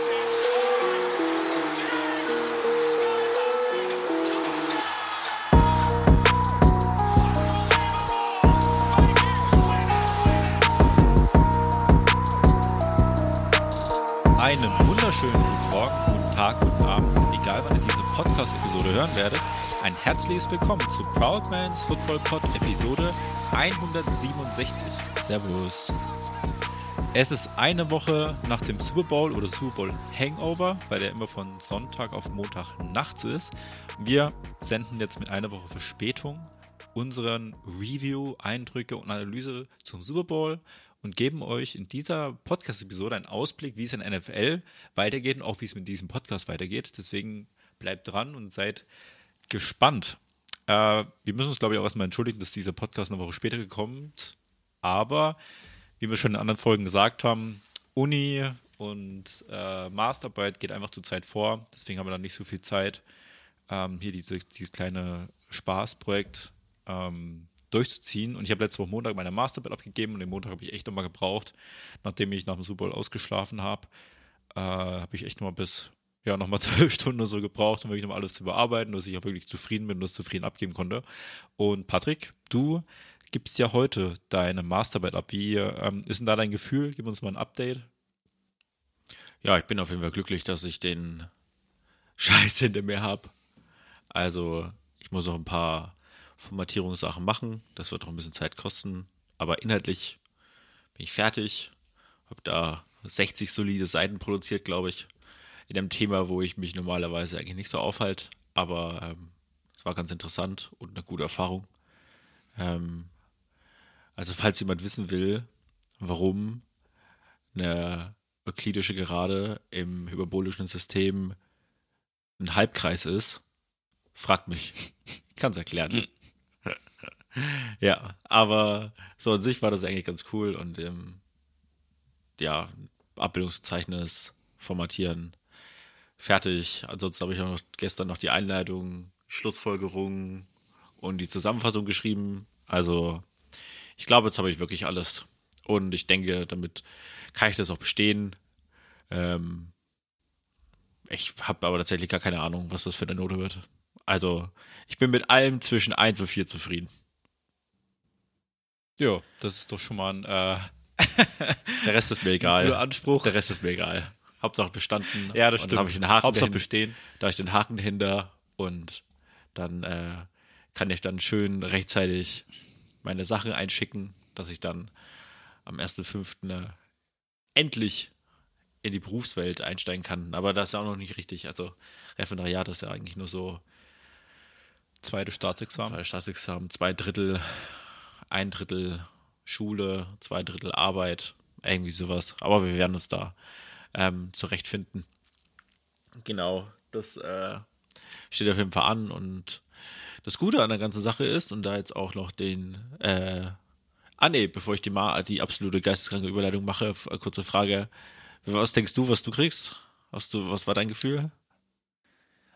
Einen wunderschönen guten Morgen, guten Tag, guten Abend, egal wann ihr diese Podcast-Episode hören werdet. Ein herzliches Willkommen zu Proudmans Football Pod Episode 167. Servus. Es ist eine Woche nach dem Super Bowl oder Super Bowl Hangover, weil der immer von Sonntag auf Montag nachts ist. Wir senden jetzt mit einer Woche Verspätung unseren Review, Eindrücke und Analyse zum Super Bowl und geben euch in dieser Podcast-Episode einen Ausblick, wie es in NFL weitergeht und auch wie es mit diesem Podcast weitergeht. Deswegen bleibt dran und seid gespannt. Äh, wir müssen uns, glaube ich, auch erstmal entschuldigen, dass dieser Podcast eine Woche später gekommen ist. Aber wie wir schon in anderen Folgen gesagt haben, Uni und äh, Masterarbeit geht einfach zur Zeit vor. Deswegen haben wir dann nicht so viel Zeit, ähm, hier diese, dieses kleine Spaßprojekt ähm, durchzuziehen. Und ich habe letzte Woche Montag meine Masterarbeit abgegeben und den Montag habe ich echt nochmal gebraucht, nachdem ich nach dem Super Bowl ausgeschlafen habe. Äh, habe ich echt nochmal bis, ja, nochmal zwölf Stunden oder so gebraucht, um wirklich nochmal alles zu überarbeiten, dass ich auch wirklich zufrieden bin und das zufrieden abgeben konnte. Und Patrick, du gibst ja heute deine Masterarbeit ab. Wie ähm, ist denn da dein Gefühl? Gib uns mal ein Update. Ja, ich bin auf jeden Fall glücklich, dass ich den Scheiß hinter mir habe. Also, ich muss noch ein paar Formatierungssachen machen. Das wird noch ein bisschen Zeit kosten. Aber inhaltlich bin ich fertig. Habe da 60 solide Seiten produziert, glaube ich. In einem Thema, wo ich mich normalerweise eigentlich nicht so aufhalte. Aber ähm, es war ganz interessant und eine gute Erfahrung. Ähm, also, falls jemand wissen will, warum eine euklidische Gerade im hyperbolischen System ein Halbkreis ist, fragt mich. Ich kann es erklären. ja, aber so an sich war das eigentlich ganz cool und ähm, ja, Abbildungszeichnis, Formatieren, fertig. Ansonsten habe ich auch noch gestern noch die Einleitung, Schlussfolgerung und die Zusammenfassung geschrieben. Also ich glaube, jetzt habe ich wirklich alles. Und ich denke, damit kann ich das auch bestehen. Ähm, ich habe aber tatsächlich gar keine Ahnung, was das für eine Note wird. Also, ich bin mit allem zwischen 1 und 4 zufrieden. Ja, das ist doch schon mal ein äh, Der Rest ist mir egal. guter Anspruch. Der Rest ist mir egal. Hauptsache bestanden. Ja, das stimmt. dann habe ich den Haken Hauptsache dahin- bestehen. Da habe ich den Haken dahinter und dann äh, kann ich dann schön rechtzeitig meine Sachen einschicken, dass ich dann am 1.5. äh, endlich in die Berufswelt einsteigen kann. Aber das ist auch noch nicht richtig. Also Referendariat ist ja eigentlich nur so Zweite Staatsexamen. zwei Staatsexamen, zwei Drittel, ein Drittel Schule, zwei Drittel Arbeit, irgendwie sowas. Aber wir werden uns da ähm, zurechtfinden. Genau, das äh, steht auf jeden Fall an. Und das Gute an der ganzen Sache ist, und da jetzt auch noch den, äh, ah nee, bevor ich die, Ma die absolute geisteskranke Überleitung mache, kurze Frage. Was denkst du, was du kriegst? Hast du, was war dein Gefühl?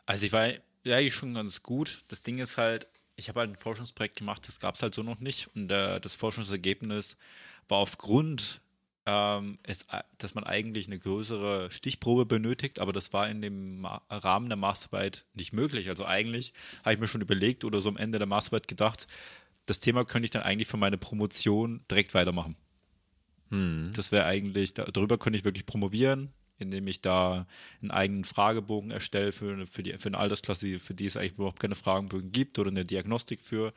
Also ich war ja schon ganz gut. Das Ding ist halt, ich habe halt ein Forschungsprojekt gemacht, das gab es halt so noch nicht. Und äh, das Forschungsergebnis war aufgrund, ähm, es, dass man eigentlich eine größere Stichprobe benötigt, aber das war in dem Ma Rahmen der Masterarbeit nicht möglich. Also eigentlich habe ich mir schon überlegt oder so am Ende der Masterarbeit gedacht, das Thema könnte ich dann eigentlich für meine Promotion direkt weitermachen. Das wäre eigentlich, da- darüber könnte ich wirklich promovieren, indem ich da einen eigenen Fragebogen erstelle für, eine- für, die, für eine Altersklasse, für die es eigentlich überhaupt keine Fragebögen gibt oder eine Diagnostik für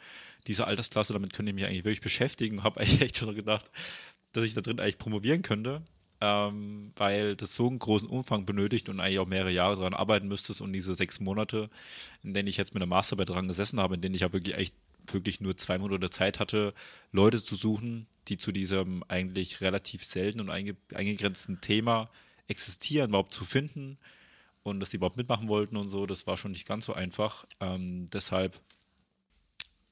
diese Altersklasse. Damit könnte ich mich eigentlich wirklich beschäftigen. Habe eigentlich echt schon gedacht, dass ich da drin eigentlich promovieren könnte, ähm, weil das so einen großen Umfang benötigt und eigentlich auch mehrere Jahre daran arbeiten müsstest und diese sechs Monate, in denen ich jetzt mit der Masterarbeit dran gesessen habe, in denen ich ja wirklich echt wirklich nur zwei Monate Zeit hatte, Leute zu suchen, die zu diesem eigentlich relativ selten und einge eingegrenzten Thema existieren, überhaupt zu finden und dass die überhaupt mitmachen wollten und so, das war schon nicht ganz so einfach. Ähm, deshalb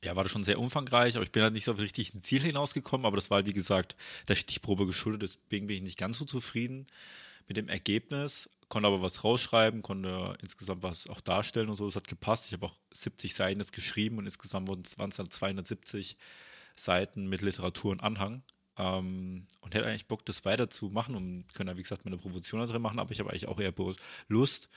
ja, war das schon sehr umfangreich, aber ich bin halt nicht so das richtige Ziel hinausgekommen, aber das war, wie gesagt, der Stichprobe geschuldet, deswegen bin ich nicht ganz so zufrieden mit dem Ergebnis, konnte aber was rausschreiben, konnte insgesamt was auch darstellen und so, das hat gepasst. Ich habe auch 70 Seiten jetzt geschrieben und insgesamt waren es dann 270 Seiten mit Literatur und Anhang. ähm, und hätte eigentlich Bock, das weiterzumachen und können da, wie gesagt, meine Promotion da drin machen, aber ich habe eigentlich auch eher Lust,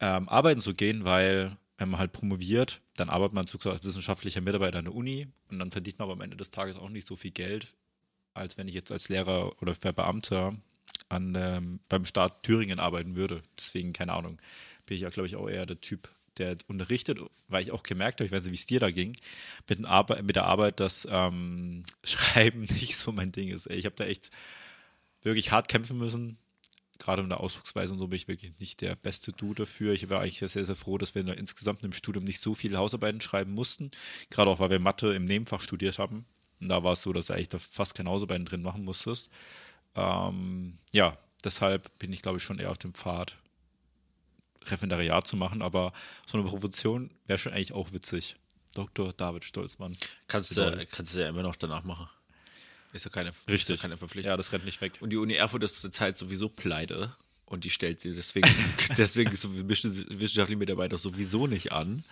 ähm, arbeiten zu gehen, weil wenn man halt promoviert, dann arbeitet man sozusagen als wissenschaftlicher Mitarbeiter an der Uni und dann verdient man aber am Ende des Tages auch nicht so viel Geld, als wenn ich jetzt als Lehrer oder Beamter an, ähm, beim Staat Thüringen arbeiten würde. Deswegen, keine Ahnung, bin ich ja, glaube ich, auch eher der Typ, der unterrichtet, weil ich auch gemerkt habe, ich weiß nicht, wie es dir da ging, mit, Arbe mit der Arbeit, dass ähm, Schreiben nicht so mein Ding ist. Ey, ich habe da echt wirklich hart kämpfen müssen. Gerade in der Ausdrucksweise und so bin ich wirklich nicht der beste Dude dafür. Ich war eigentlich sehr, sehr froh, dass wir insgesamt im Studium nicht so viele Hausarbeiten schreiben mussten. Gerade auch, weil wir Mathe im Nebenfach studiert haben. Und da war es so, dass du eigentlich da fast keine Hausarbeiten drin machen musstest. Ähm, ja, deshalb bin ich, glaube ich, schon eher auf dem Pfad, Referendariat zu machen, aber so eine Promotion wäre schon eigentlich auch witzig. Dr. David Stolzmann. Kannst du, kannst du ja immer noch danach machen. Ist ja keine, Ist ja keine Verpflichtung. Ja, das rennt nicht weg. Und die Uni Erfurt ist zurzeit sowieso pleite. Und die stellt sie deswegen, deswegen ist so wissenschaftliche Mitarbeiter sowieso nicht an.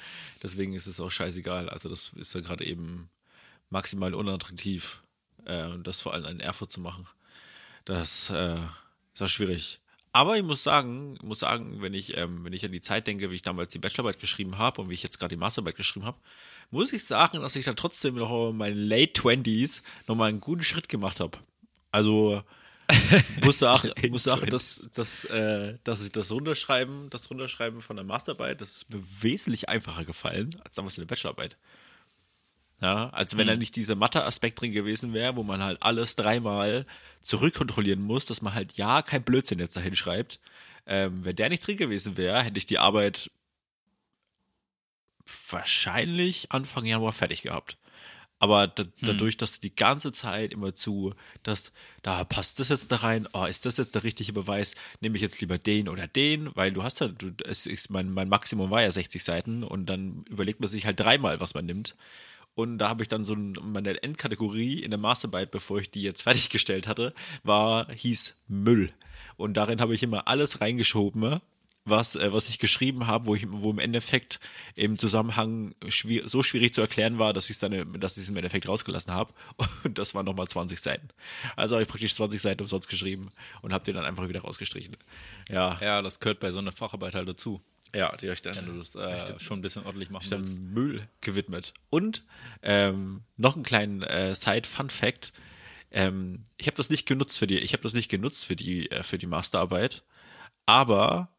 Deswegen ist es auch scheißegal. Also das ist ja gerade eben maximal unattraktiv, äh, das vor allem in Erfurt zu machen. Das äh, ist auch schwierig. Aber ich muss sagen, muss sagen, wenn ich, ähm, wenn ich an die Zeit denke, wie ich damals die Bachelorarbeit geschrieben habe und wie ich jetzt gerade die Masterarbeit geschrieben habe, muss ich sagen, dass ich da trotzdem noch in meinen Late Twenties nochmal einen guten Schritt gemacht habe. Also muss sagen, muss sagen dass, dass, äh, dass ich das runterschreiben, das runterschreiben von der Masterarbeit, das ist mir wesentlich einfacher gefallen als damals in der Bachelorarbeit. Ja, als wenn mhm. da nicht dieser Mathe-Aspekt drin gewesen wäre, wo man halt alles dreimal zurückkontrollieren muss, dass man halt ja kein Blödsinn jetzt dahin schreibt. Ähm, wenn der nicht drin gewesen wäre, hätte ich die Arbeit wahrscheinlich Anfang Januar fertig gehabt. Aber da, hm. dadurch, dass die ganze Zeit immer zu, dass da passt das jetzt da rein, oh, ist das jetzt der richtige Beweis, nehme ich jetzt lieber den oder den, weil du hast ja, du, es ist, mein, mein Maximum war ja 60 Seiten und dann überlegt man sich halt dreimal, was man nimmt. Und da habe ich dann so meine Endkategorie in der Masterarbeit, bevor ich die jetzt fertiggestellt hatte, war, hieß Müll. Und darin habe ich immer alles reingeschoben, was, äh, was ich geschrieben habe, wo ich, wo im Endeffekt im Zusammenhang schwier so schwierig zu erklären war, dass ich es dann, dass ich es im Endeffekt rausgelassen habe. Und das waren nochmal 20 Seiten. Also habe ich praktisch 20 Seiten umsonst geschrieben und habe den dann einfach wieder rausgestrichen. Ja. Ja, das gehört bei so einer Facharbeit halt dazu. Ja, die habe ich dann, wenn du das äh, schon ein bisschen ordentlich machen willst. Müll gewidmet. Und ähm, noch einen kleinen äh, Side-Fun-Fact. Ähm, ich habe das nicht genutzt für die, ich habe das nicht genutzt für die, äh, für die Masterarbeit, aber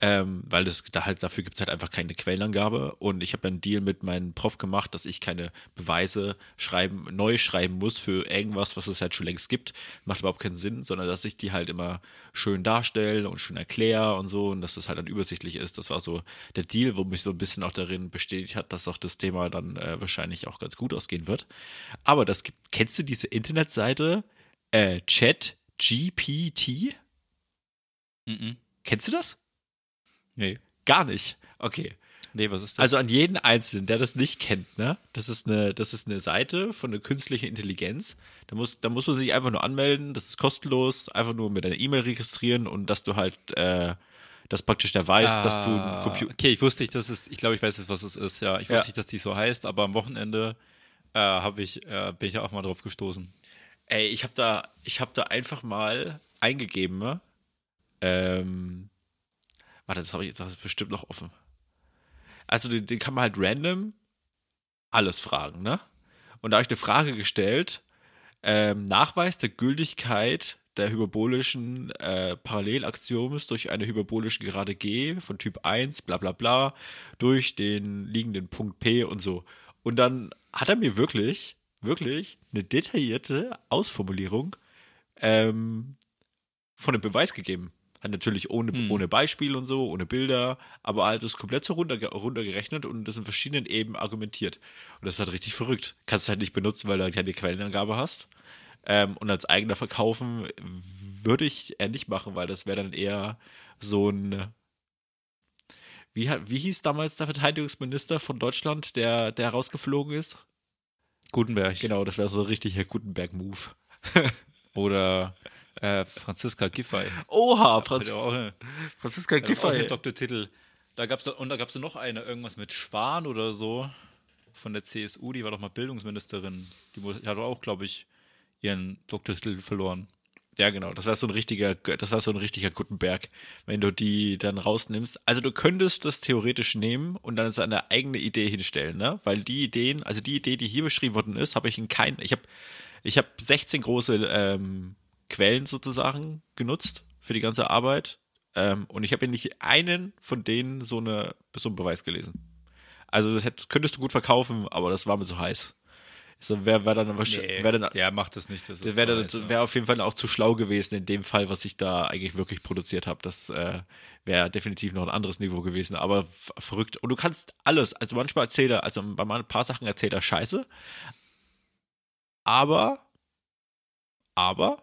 ähm, weil das da halt dafür gibt es halt einfach keine Quellenangabe und ich habe einen Deal mit meinem Prof gemacht, dass ich keine Beweise schreiben, neu schreiben muss für irgendwas, was es halt schon längst gibt. Macht überhaupt keinen Sinn, sondern dass ich die halt immer schön darstelle und schön erkläre und so und dass das halt dann übersichtlich ist. Das war so der Deal, wo mich so ein bisschen auch darin bestätigt hat, dass auch das Thema dann äh, wahrscheinlich auch ganz gut ausgehen wird. Aber das gibt, kennst du diese Internetseite äh, Chat GPT? Mhm. Kennst du das? Nee. Gar nicht. Okay. Nee, was ist das? Also an jeden Einzelnen, der das nicht kennt, ne? Das ist eine, das ist eine Seite von der künstlichen Intelligenz. Da muss, da muss man sich einfach nur anmelden. Das ist kostenlos. Einfach nur mit einer E-Mail registrieren und dass du halt, äh, dass praktisch der weiß, ah, dass du ein ah, Computer. Okay, ich wusste nicht, dass es, ich glaube, ich weiß jetzt, was es ist. Ja, ich wusste ja. nicht, dass die so heißt, aber am Wochenende äh, habe ich, äh, bin ich auch mal drauf gestoßen. Ey, ich habe da, ich habe da einfach mal eingegeben, ne? ähm, Warte, das habe ich jetzt bestimmt noch offen. Also, den, den, kann man halt random alles fragen, ne? Und da habe ich eine Frage gestellt: ähm, Nachweis der Gültigkeit der hyperbolischen äh, Parallelaxioms durch eine hyperbolische Gerade G von Typ 1, bla bla bla, durch den liegenden Punkt P und so. Und dann hat er mir wirklich, wirklich eine detaillierte Ausformulierung ähm, von dem Beweis gegeben. Natürlich ohne, hm. ohne Beispiel und so, ohne Bilder, aber halt das komplett so runter, runtergerechnet und das in verschiedenen Ebenen argumentiert. Und das ist halt richtig verrückt. Kannst du halt nicht benutzen, weil du halt keine Quellenangabe hast. Ähm, und als eigener verkaufen würde ich eher nicht machen, weil das wäre dann eher so ein wie, wie hieß damals der Verteidigungsminister von Deutschland, der, der rausgeflogen ist? Gutenberg. Genau, das wäre so ein richtiger Gutenberg-Move. Oder äh, Franziska Giffey. Oha, Franz Franziska Giffey. Doktortitel. Da gab's, und da gab es noch eine, irgendwas mit Spahn oder so von der CSU, die war doch mal Bildungsministerin. Die hat auch, glaube ich, ihren Doktortitel verloren. Ja, genau. Das war so ein richtiger, das war so ein richtiger Gutenberg, wenn du die dann rausnimmst. Also du könntest das theoretisch nehmen und dann seine eigene Idee hinstellen, ne? Weil die Ideen, also die Idee, die hier beschrieben worden ist, habe ich in kein, ich habe, ich habe 16 große ähm, Quellen sozusagen genutzt für die ganze Arbeit ähm, und ich habe nicht einen von denen so eine so einen Beweis gelesen. Also das hätt, könntest du gut verkaufen, aber das war mir so heiß. So, wer, wer dann wahrscheinlich, dann, der macht das nicht. Das wäre so heiß, wäre auf jeden Fall auch zu schlau gewesen in dem Fall, was ich da eigentlich wirklich produziert habe. Das äh, wäre definitiv noch ein anderes Niveau gewesen, aber verrückt. Und du kannst alles, also manchmal erzählt er, also bei ein paar Sachen erzählt er Scheiße, aber, aber,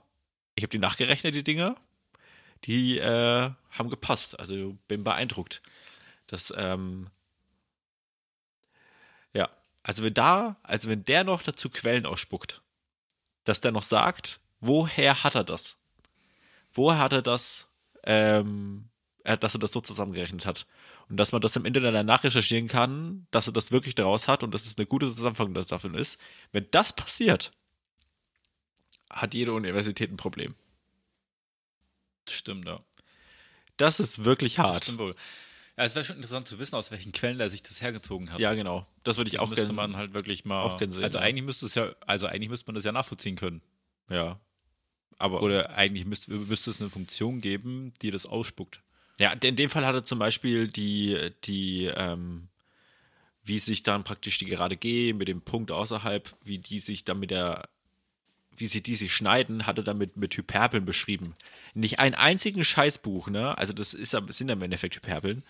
ich habe die nachgerechnet, die Dinger, die äh, haben gepasst. Also bin beeindruckt. Das, ähm, ja, also wenn da, also wenn der noch dazu Quellen ausspuckt, dass der noch sagt, woher hat er das? Woher hat er das, ähm, äh, dass er das so zusammengerechnet hat? Und dass man das im Internet dann nachrecherchieren kann, dass er das wirklich daraus hat und dass es eine gute Zusammenfassung davon ist. Wenn das passiert, hat jede Universität ein Problem. Das stimmt, ja. Das ist wirklich Das hart. stimmt wohl. Ja, es wäre schon interessant zu wissen, aus welchen Quellen er sich das hergezogen hat. Ja, genau. Das würde ich das auch müsste gerne. man halt wirklich mal. auch sehen, also ja. eigentlich müsste es ja, also eigentlich müsste man das ja nachvollziehen können. Ja. Aber Oder eigentlich müsste, müsste es eine Funktion geben, die das ausspuckt. Ja, in dem Fall hatte zum Beispiel die, die, ähm, wie sich dann praktisch die gerade G mit dem Punkt außerhalb, wie die sich dann mit der, wie sie die sich schneiden, hatte dann mit, mit Hyperbeln beschrieben. Nicht einen einzigen Scheißbuch, ne? Also das ist, sind ja im Endeffekt Hyperbeln,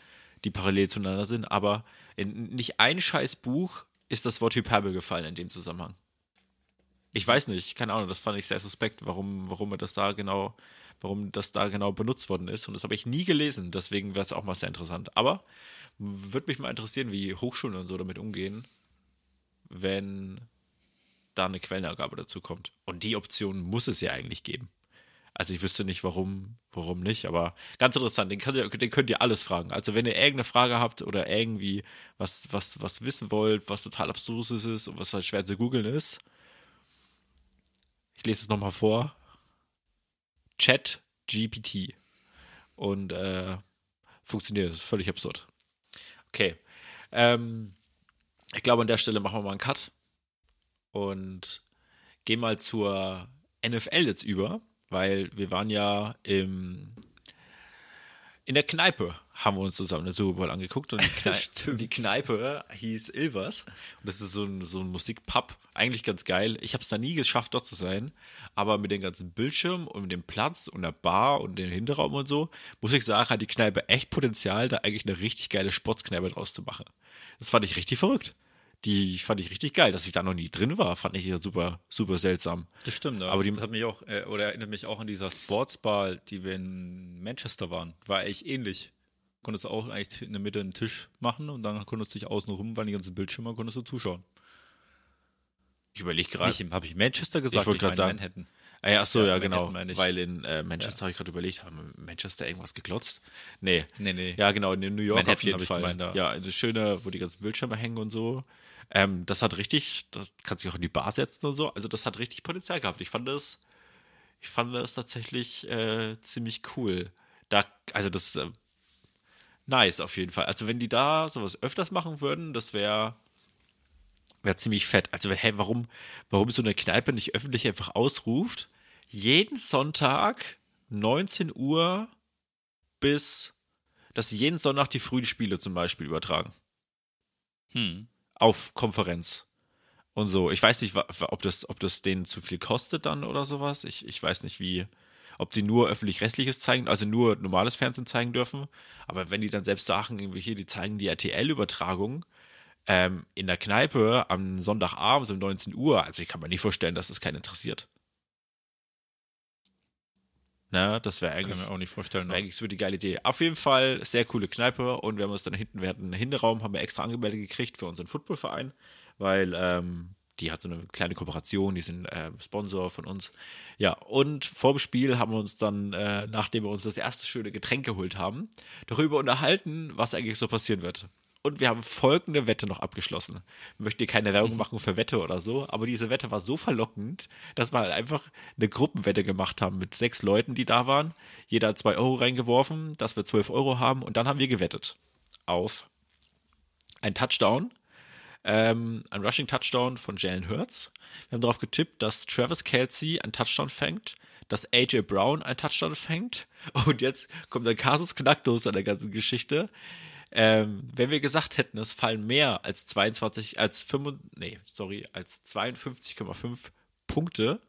die parallel zueinander sind, aber in nicht ein Scheißbuch ist das Wort Hyperbel gefallen in dem Zusammenhang. Ich weiß nicht, keine Ahnung, das fand ich sehr suspekt, warum, warum er das da genau, warum das da genau benutzt worden ist. Und das habe ich nie gelesen, deswegen wäre es auch mal sehr interessant. Aber würde mich mal interessieren, wie Hochschulen und so damit umgehen, wenn da eine Quellenangabe dazu kommt. Und die Option muss es ja eigentlich geben. Also ich wüsste nicht, warum, warum nicht, aber ganz interessant, den könnt, ihr, den könnt ihr alles fragen. Also wenn ihr irgendeine Frage habt oder irgendwie was, was, was wissen wollt, was total abstruses ist und was halt schwer zu googeln ist, ich lese es nochmal vor. Chat GPT. Und äh, funktioniert, das ist völlig absurd. Okay. Ähm, ich glaube, an der Stelle machen wir mal einen Cut und gehen mal zur NFL jetzt über, weil wir waren ja im, in der Kneipe, haben wir uns zusammen eine Super Bowl angeguckt und die, Stimmt. die Kneipe hieß Ilvers und das ist so ein, so ein Musikpub, eigentlich ganz geil. Ich habe es da nie geschafft, dort zu sein, aber mit dem ganzen Bildschirm und mit dem Platz und der Bar und dem Hinterraum und so, muss ich sagen, hat die Kneipe echt Potenzial, da eigentlich eine richtig geile Sportskneipe draus zu machen. Das fand ich richtig verrückt. Die fand ich richtig geil, dass ich da noch nie drin war, fand ich ja super, super seltsam. Das stimmt, ja. Aber die- hat mich auch, äh, oder erinnert mich auch an dieser Sportsbar, die wir in Manchester waren. War eigentlich ähnlich. Konntest du auch eigentlich in der Mitte einen Tisch machen und dann konntest du dich außen rum, waren die ganzen Bildschirme, konntest du zuschauen. Ich überlege gerade. Habe ich Manchester gesagt? Ich wollte gerade sagen. Manhattan. Ah, ja, ach so, ja, Ja, genau. Weil in äh, Manchester habe ich gerade überlegt, haben wir in Manchester irgendwas geklotzt? Nee. Nee, nee. Ja, genau, in New York Manhattan auf jeden Fall. gemeint, ja. ja, das Schöne, wo die ganzen Bildschirme hängen und so. Ähm, das hat richtig, das kannst du auch in die Bar setzen und so. Also das hat richtig Potenzial gehabt. Ich fand das, ich fand das tatsächlich äh, ziemlich cool. Da, also das äh, nice auf jeden Fall. Also wenn die da sowas öfters machen würden, das wäre wäre ziemlich fett. Also hey, warum, warum so eine Kneipe nicht öffentlich einfach ausruft? Jeden Sonntag 19 Uhr bis, dass sie jeden Sonntag die frühen Spiele zum Beispiel übertragen. Hm. Auf Konferenz. Und so. Ich weiß nicht, ob das, ob das denen zu viel kostet dann oder sowas. Ich, ich weiß nicht, wie, ob die nur öffentlich-rechtliches zeigen, also nur normales Fernsehen zeigen dürfen. Aber wenn die dann selbst sagen, irgendwie hier, die zeigen die RTL-Übertragung ähm, in der Kneipe am Sonntagabend um 19 Uhr, also ich kann mir nicht vorstellen, dass das keinen interessiert. Na, das wäre Kann eigentlich ich mir auch nicht vorstellen. Wäre eigentlich so die geile Idee. Auf jeden Fall sehr coole Kneipe und wir haben uns dann hinten, wir hatten einen Hinterraum, haben wir extra angemeldet gekriegt für unseren Footballverein, weil ähm, die hat so eine kleine Kooperation, die sind ähm, Sponsor von uns. Ja, und vor dem Spiel haben wir uns dann, äh, nachdem wir uns das erste schöne Getränk geholt haben, darüber unterhalten, was eigentlich so passieren wird. Und wir haben folgende Wette noch abgeschlossen. Ich möchte keine Werbung machen für Wette oder so, aber diese Wette war so verlockend, dass wir halt einfach eine Gruppenwette gemacht haben mit sechs Leuten, die da waren. Jeder hat zwei Euro reingeworfen, dass wir zwölf Euro haben und dann haben wir gewettet auf ein Touchdown, ähm, ein Rushing Touchdown von Jalen Hurts. Wir haben darauf getippt, dass Travis Kelsey ein Touchdown fängt, dass AJ Brown ein Touchdown fängt. Und jetzt kommt der Kasus Knacktus an der ganzen Geschichte. Ähm, wenn wir gesagt hätten, es fallen mehr als 22, als 5, nee, sorry, als 52,5 Punkte,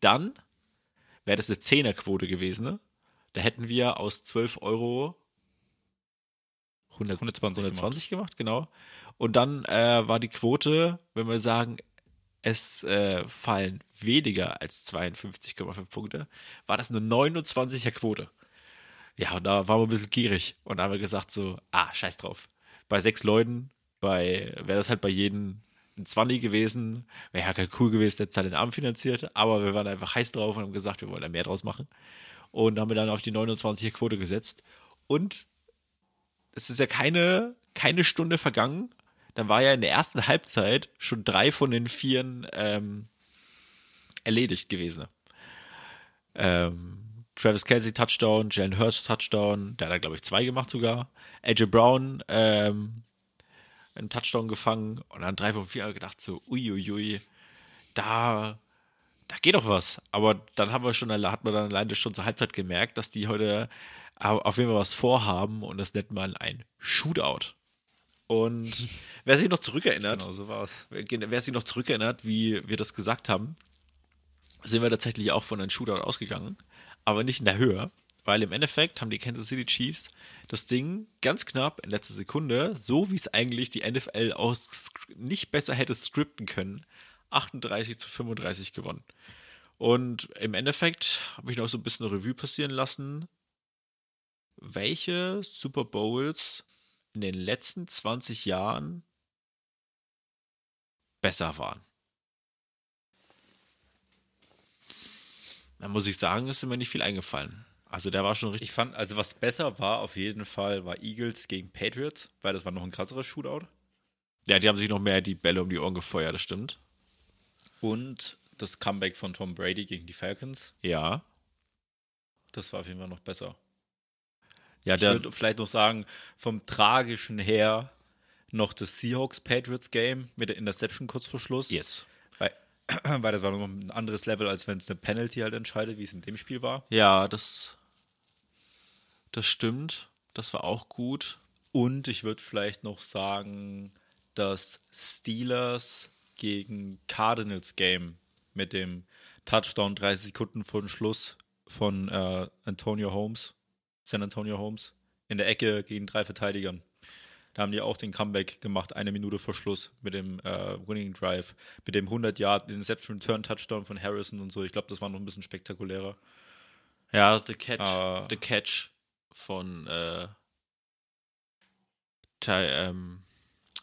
dann wäre das eine Zehnerquote gewesen. Ne? Da hätten wir aus 12 Euro 100, 120 120 gemacht, genau. Und dann äh, war die Quote, wenn wir sagen, es äh, fallen weniger als 52,5 Punkte, war das eine 29er Quote. Ja, und da waren wir ein bisschen gierig. Und da haben wir gesagt so, ah, scheiß drauf. Bei sechs Leuten, bei, wäre das halt bei jedem ein 20 gewesen, wäre ja kein cool gewesen, der halt den Arm finanziert, aber wir waren einfach heiß drauf und haben gesagt, wir wollen da mehr draus machen. Und haben wir dann auf die 29er Quote gesetzt. Und es ist ja keine, keine Stunde vergangen. Dann war ja in der ersten Halbzeit schon drei von den vieren ähm, erledigt gewesen. Ähm, Travis Kelsey Touchdown, Jalen Hurst Touchdown, der hat da glaube ich zwei gemacht sogar. AJ Brown ähm, einen Touchdown gefangen und dann drei von vier gedacht so, uiuiui, da, da geht doch was. Aber dann haben wir schon, hat man dann alleine schon zur Halbzeit gemerkt, dass die heute auf jeden Fall was vorhaben und das nennt man ein Shootout. Und wer sich noch zurückerinnert, Genau, so war's. wer sich noch zurückerinnert, wie wir das gesagt haben, sind wir tatsächlich auch von einem Shootout ausgegangen, aber nicht in der Höhe, weil im Endeffekt haben die Kansas City Chiefs das Ding ganz knapp in letzter Sekunde, so wie es eigentlich die NFL aus nicht besser hätte skripten können, 38 zu 35 gewonnen. Und im Endeffekt habe ich noch so ein bisschen Revue passieren lassen, welche Super Bowls in den letzten 20 Jahren besser waren. Da muss ich sagen, ist mir nicht viel eingefallen. Also der war schon richtig. Ich fand, also was besser war auf jeden Fall, war Eagles gegen Patriots, weil das war noch ein krasserer Shootout. Ja, die haben sich noch mehr die Bälle um die Ohren gefeuert, das stimmt. Und das Comeback von Tom Brady gegen die Falcons, Ja. das war auf jeden Fall noch besser. Ja, Ich der, würde vielleicht noch sagen, vom Tragischen her noch das Seahawks-Patriots-Game mit der Interception kurz vor Schluss. yes. Weil, das war noch ein anderes Level, als wenn es eine Penalty halt entscheidet, wie es in dem Spiel war. Ja, das, das stimmt. Das war auch gut. Und ich würde vielleicht noch sagen, das Steelers gegen Cardinals Game mit dem Touchdown 30 Sekunden vor dem Schluss von äh, Antonio Holmes, San Antonio Holmes, in der Ecke gegen drei Verteidigern. Da haben die auch den Comeback gemacht, eine Minute vor Schluss mit dem äh, Winning Drive, mit dem 100 Yard Inception Return Touchdown von Harrison und so. Ich glaube, das war noch ein bisschen spektakulärer. Ja, The Catch, Ah. The Catch von, äh, Ty, ähm,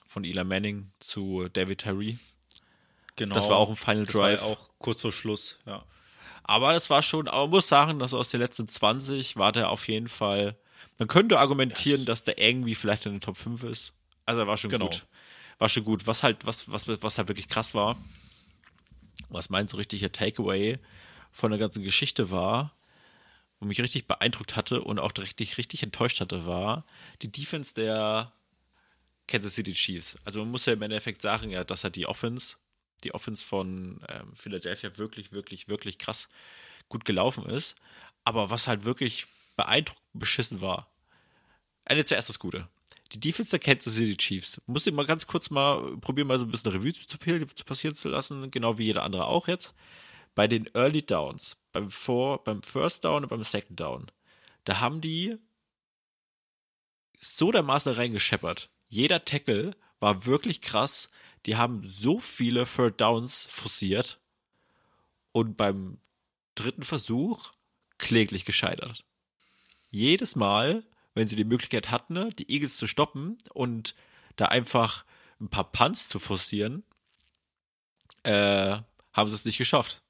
von Eli Manning zu David Tyree. Genau. Das war auch ein Final Das war ja Drive. auch kurz vor Schluss, ja. Aber das war schon, aber man muss sagen, dass aus den letzten 20 war der auf jeden Fall. Man könnte argumentieren, dass der irgendwie vielleicht in den Top 5 ist. Also er war schon Genau. gut. War schon gut. Was halt, was, was, was halt wirklich krass war, was mein so richtiger Takeaway von der ganzen Geschichte war, und mich richtig beeindruckt hatte und auch richtig, richtig enttäuscht hatte, war die Defense der Kansas City Chiefs. Also man muss ja im Endeffekt sagen, ja, dass halt die Offense, die Offense von ähm, Philadelphia wirklich, wirklich, wirklich krass gut gelaufen ist. Aber was halt wirklich beeindruckend beschissen war. Eine zuerst das Gute. Die Defense der Kansas City Chiefs. Muss ich mal ganz kurz mal probieren, mal so ein bisschen Revue zu, zu passieren zu lassen, genau wie jeder andere auch jetzt. Bei den Early Downs, beim, Four, beim First Down und beim Second Down, da haben die so dermaßen reingescheppert. Jeder Tackle war wirklich krass. Die haben so viele Third Downs forciert und beim dritten Versuch kläglich gescheitert. Jedes Mal, wenn sie die Möglichkeit hatten, ne, die Eagles zu stoppen und da einfach ein paar Punts zu forcieren, äh, haben sie es nicht geschafft.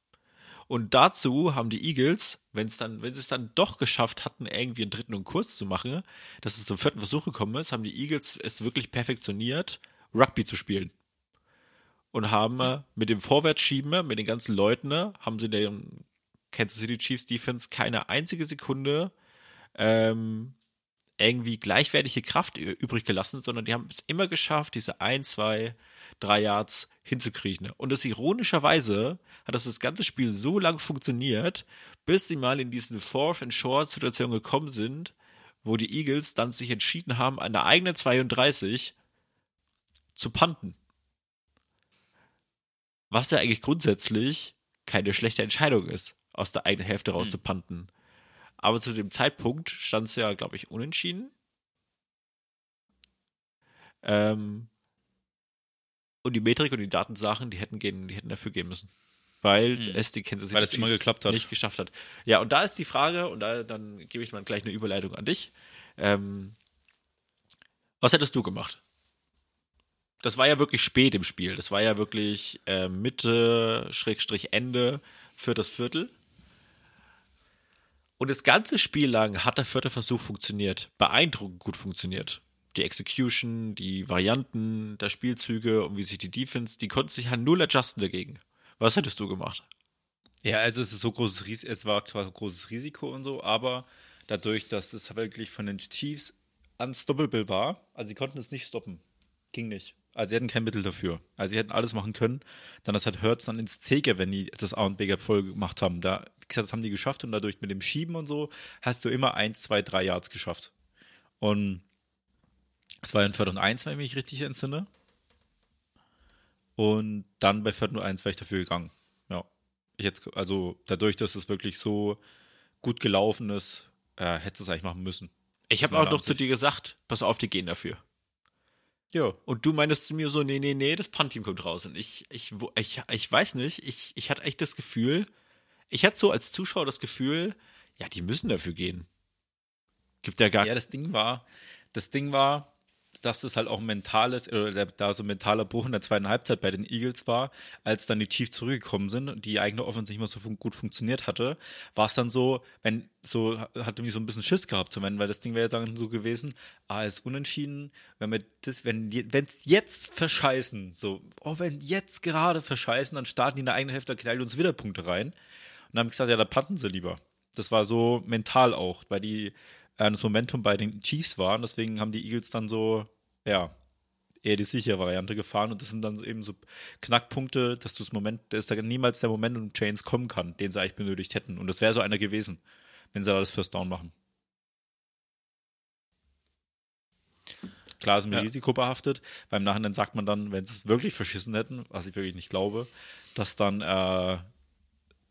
Und dazu haben die Eagles, wenn es dann, wenn sie es dann doch geschafft hatten, irgendwie einen dritten und kurz zu machen, dass es zum vierten Versuch gekommen ist, haben die Eagles es wirklich perfektioniert, Rugby zu spielen. Und haben äh, mit dem Vorwärtsschieben, mit den ganzen Leuten, äh, haben sie den Kansas City Chiefs Defense keine einzige Sekunde ähm, irgendwie gleichwertige Kraft übrig gelassen, sondern die haben es immer geschafft, diese ein, zwei, drei Yards hinzukriegen. Und das ironischerweise hat das das ganze Spiel so lang funktioniert, bis sie mal in diesen Fourth and Short Situation gekommen sind, wo die Eagles dann sich entschieden haben, an der eigenen 32 zu panten. Was ja eigentlich grundsätzlich keine schlechte Entscheidung ist, aus der eigenen Hälfte raus zu panten. Aber zu dem Zeitpunkt stand es ja, glaube ich, unentschieden. Ähm, und die Metrik und die Datensachen, die hätten gehen, die hätten dafür gehen müssen. Weil Mhm. es die Kansas City Weil es immer geklappt hat. nicht geschafft hat. Ja, und da ist die Frage, und da, dann gebe ich mal gleich eine Überleitung an dich. Ähm, was hättest du gemacht? Das war ja wirklich spät im Spiel. Das war ja wirklich äh, Mitte, Schrägstrich Ende für das Viertel. Und das ganze Spiel lang hat der vierte Versuch funktioniert. Beeindruckend gut funktioniert. Die Execution, die Varianten der Spielzüge und wie sich die Defense, die konnten sich halt null adjusten dagegen. Was hättest du gemacht? Ja, also es ist so großes Risiko, es war zwar großes Risiko und so, aber dadurch, dass es wirklich von den Chiefs unstoppable war, also sie konnten es nicht stoppen. Ging nicht. Also sie hatten kein Mittel dafür. Also sie hätten alles machen können. Dann das hat Hurts dann ins C, wenn die das A und B voll gemacht haben. Da, wie gesagt, das haben die geschafft und dadurch mit dem Schieben und so hast du immer eins, zwei, drei Yards geschafft. Und es war in Viertel und eins, wenn ich mich richtig entsinne. Und dann bei Viertel und eins wäre ich dafür gegangen. Ja. Ich hätte, also dadurch, dass es wirklich so gut gelaufen ist, äh, hätte es eigentlich machen müssen. Ich habe auch noch zu dir gesagt, pass auf, die gehen dafür. Ja. Und du meintest zu mir so, nee, nee, nee, das Punt-Team kommt raus. Und ich, ich, ich, ich weiß nicht, ich, ich hatte echt das Gefühl, ich hatte so als Zuschauer das Gefühl, ja, die müssen dafür gehen. Gibt ja gar Ja, das Ding war, das Ding war, dass das halt auch ein mentales, oder der, da so ein mentaler Bruch in der zweiten Halbzeit bei den Eagles war, als dann die Chiefs zurückgekommen sind und die eigene Offense nicht mehr so gut funktioniert hatte, war es dann so, wenn, so, hat irgendwie so ein bisschen Schiss gehabt zum Ende, weil das Ding wäre dann so gewesen, ah, ist unentschieden, wenn wir das, wenn es jetzt verscheißen, so, oh, wenn jetzt gerade verscheißen, dann starten die in der eigenen Hälfte, knallen uns wieder Punkte rein. Und dann habe ich gesagt, ja, da patten sie lieber. Das war so mental auch, weil die äh, das Momentum bei den Chiefs war. Und deswegen haben die Eagles dann so, ja, eher die sichere Variante gefahren. Und das sind dann eben so Knackpunkte, dass du das Moment, dass da niemals der Moment um Chains kommen kann, den sie eigentlich benötigt hätten. Und das wäre so einer gewesen, wenn sie da das First Down machen. Klar ist mit Ja. Risiko behaftet. Beim Nachhinein sagt man dann, wenn sie es wirklich verschissen hätten, was ich wirklich nicht glaube, dass dann äh,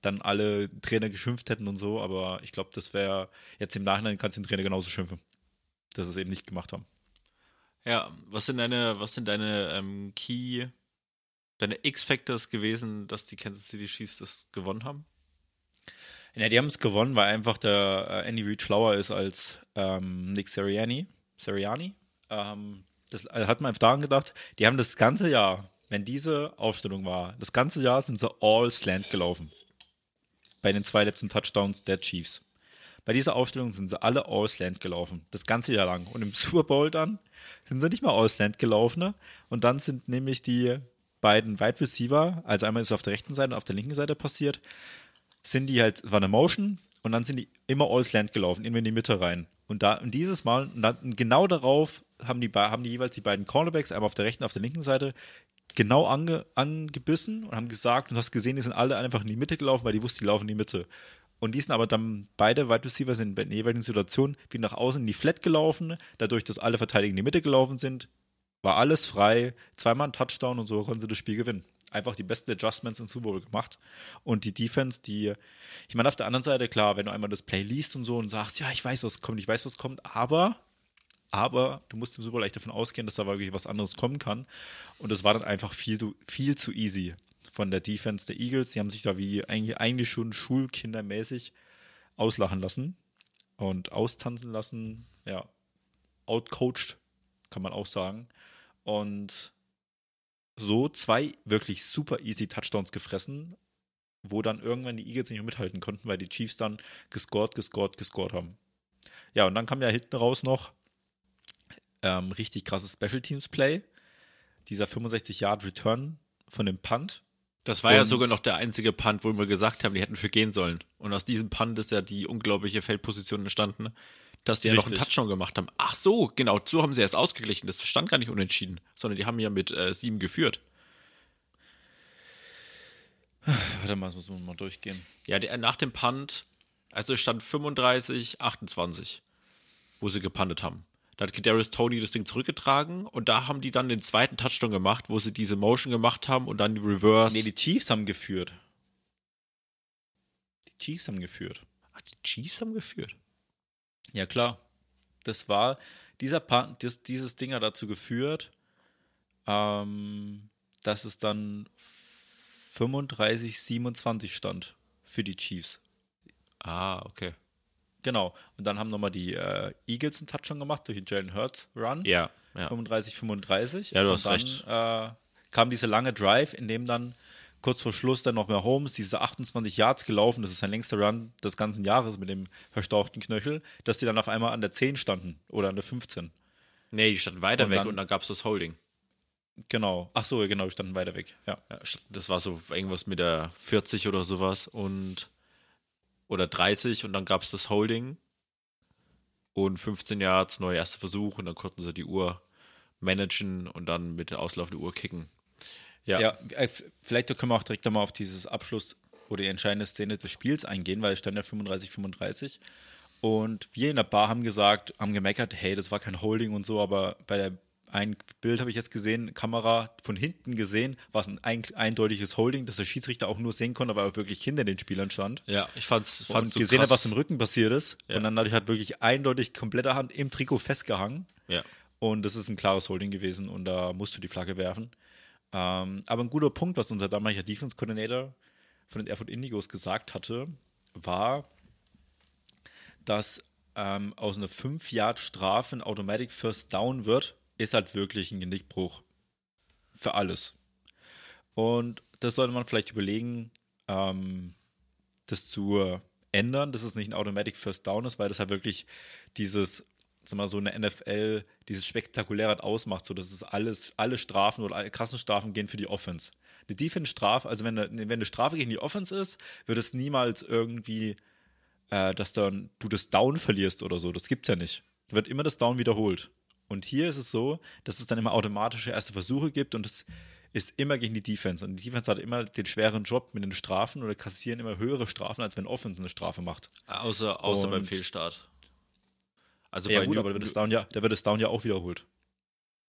dann alle Trainer geschimpft hätten und so, aber ich glaube, das wäre jetzt im Nachhinein kannst du den Trainer genauso schimpfen, dass sie es eben nicht gemacht haben. Ja, was sind deine, was sind deine ähm, Key, deine X-Factors gewesen, dass die Kansas City Chiefs das gewonnen haben? Ja, die haben es gewonnen, weil einfach der äh, Andy Reid schlauer ist als ähm, Nick Sirianni. Sirianni. Ähm, das äh, hat man einfach daran gedacht, die haben das ganze Jahr, wenn diese Aufstellung war, das ganze Jahr sind sie all slant gelaufen. Bei den zwei letzten Touchdowns der Chiefs. Bei dieser Aufstellung sind sie alle all slant gelaufen. Das ganze Jahr lang. Und im Super Bowl dann sind sie nicht mal all slant gelaufen. ne? Und dann sind nämlich die beiden Wide Receiver, also einmal ist es auf der rechten Seite und auf der linken Seite passiert, sind die halt, war eine Motion und dann sind die immer all slant gelaufen, immer in die Mitte rein. Und da, und dieses Mal, und dann, genau darauf haben die, be- haben die jeweils die beiden Cornerbacks, einmal auf der rechten, auf der linken Seite, genau ange, angebissen und haben gesagt, und hast gesehen, die sind alle einfach in die Mitte gelaufen, weil die wussten, die laufen in die Mitte. Und die sind aber dann, beide Wide Receiver sind in der jeweiligen Situation wie nach außen in die Flat gelaufen, dadurch, dass alle Verteidiger in die Mitte gelaufen sind, war alles frei, zweimal ein Touchdown und so konnten sie das Spiel gewinnen. Einfach die besten Adjustments im Super Bowl gemacht. Und die Defense, die, ich meine, auf der anderen Seite, klar, wenn du einmal das Play liest und so und sagst, ja, ich weiß, was kommt, ich weiß, was kommt, aber, aber du musst im Super Bowl echt davon ausgehen, dass da wirklich was anderes kommen kann. Und das war dann einfach viel, zu- viel zu easy von der Defense der Eagles. Die haben sich da wie eigentlich, eigentlich schon schulkindermäßig auslachen lassen und austanzen lassen, ja, outcoached, kann man auch sagen. Und so zwei wirklich super easy Touchdowns gefressen. wo dann irgendwann die Eagles nicht mehr mithalten konnten, weil die Chiefs dann gescored, gescored, gescored haben. Ja, und dann kam ja hinten raus noch ähm, richtig krasses Special Teams Play. Dieser 65 Yard Return von dem Punt. Das war ja Und- sogar noch der einzige Punt, wo wir gesagt haben, die hätten für gehen sollen. Und aus diesem Punt ist ja die unglaubliche Feldposition entstanden, dass die ja noch einen. Touchdown gemacht haben. Ach so, genau, so haben sie erst ausgeglichen. Das stand gar nicht unentschieden, sondern die haben ja mit äh, sieben geführt. Warte mal, das müssen wir mal durchgehen. Ja, der, nach dem Punt, also es stand 35, 28, wo sie gepuntet haben. Da hat Darius Tony das Ding zurückgetragen und da haben die dann den zweiten Touchdown gemacht, wo sie diese Motion gemacht haben und dann die Reverse. Nee, die Chiefs haben geführt. Die Chiefs haben geführt. Ach, die Chiefs haben geführt. Ja, klar. Das war, dieser Punt, das, dieses Ding hat dazu geführt, ähm, dass es dann 35, 27 stand für die Chiefs. Ah, okay. Genau. Und dann haben nochmal die äh, Eagles einen Touchdown gemacht durch den Jalen Hurts Run. Ja, ja. 35, 35. Ja, du und hast dann, recht. Äh, kam diese lange Drive, in dem dann kurz vor Schluss dann noch mehr Holmes diese 28 Yards gelaufen. Das ist sein längster Run des ganzen Jahres mit dem verstauchten Knöchel, dass die dann auf einmal an der 10 standen oder an der 15. Nee, die standen weiter Und weg dann- und dann gab es das Holding. Genau. Ach so, genau, die standen weiter weg. Ja. Ja, das war so irgendwas mit der 40 oder sowas und oder 30 und dann gab es das Holding und 15 Yards, neuer erster Versuch und dann konnten sie die Uhr managen und dann mit der auslaufenden Uhr kicken. Ja, Ja, äh, vielleicht können wir auch direkt nochmal auf dieses Abschluss oder die entscheidende Szene des Spiels eingehen, weil es stand ja 35, 35. Und wir in der Bar haben gesagt, haben gemeckert, hey, das war kein Holding und so, aber bei der ein Bild habe ich jetzt gesehen, Kamera von hinten gesehen, war es ein, ein eindeutiges Holding, dass der Schiedsrichter auch nur sehen konnte, aber auch wirklich hinter den Spielern stand. ja ich fand's, Und fand's so gesehen hat, krass. was im Rücken passiert ist. Ja. Und dann dadurch hat wirklich eindeutig kompletter Hand im Trikot festgehangen. ja. Und das ist ein klares Holding gewesen und da musst du die Flagge werfen. Ähm, aber ein guter Punkt, was unser damaliger Defense Coordinator von den Erfurt Indigos gesagt hatte, war, dass ähm, aus einer 5-Yard-Strafe ein Automatic First Down wird, ist halt wirklich ein Genickbruch für alles. Und das sollte man vielleicht überlegen, ähm, das zu ändern, dass es nicht ein Automatic First Down ist, weil das halt wirklich dieses, sag mal, so eine NFL, dieses spektakuläre halt ausmacht, so dass es alles, alle Strafen oder alle krassen Strafen gehen für die Offense. Die Defense-Strafe, also wenn eine, wenn eine Strafe gegen die Offense ist, wird es niemals irgendwie, äh, dass dann du das Down verlierst oder so. Das gibt's ja nicht. Da wird immer das Down wiederholt. Und hier ist es so, dass es dann immer automatische erste Versuche gibt und es ist immer gegen die Defense. Und die Defense hat immer den schweren Job mit den Strafen oder kassieren immer höhere Strafen, als wenn Offense eine Strafe macht. Außer, außer beim Fehlstart. Also Ja, bei gut, New- aber da wird, das Down ja, da wird das Down ja auch wiederholt.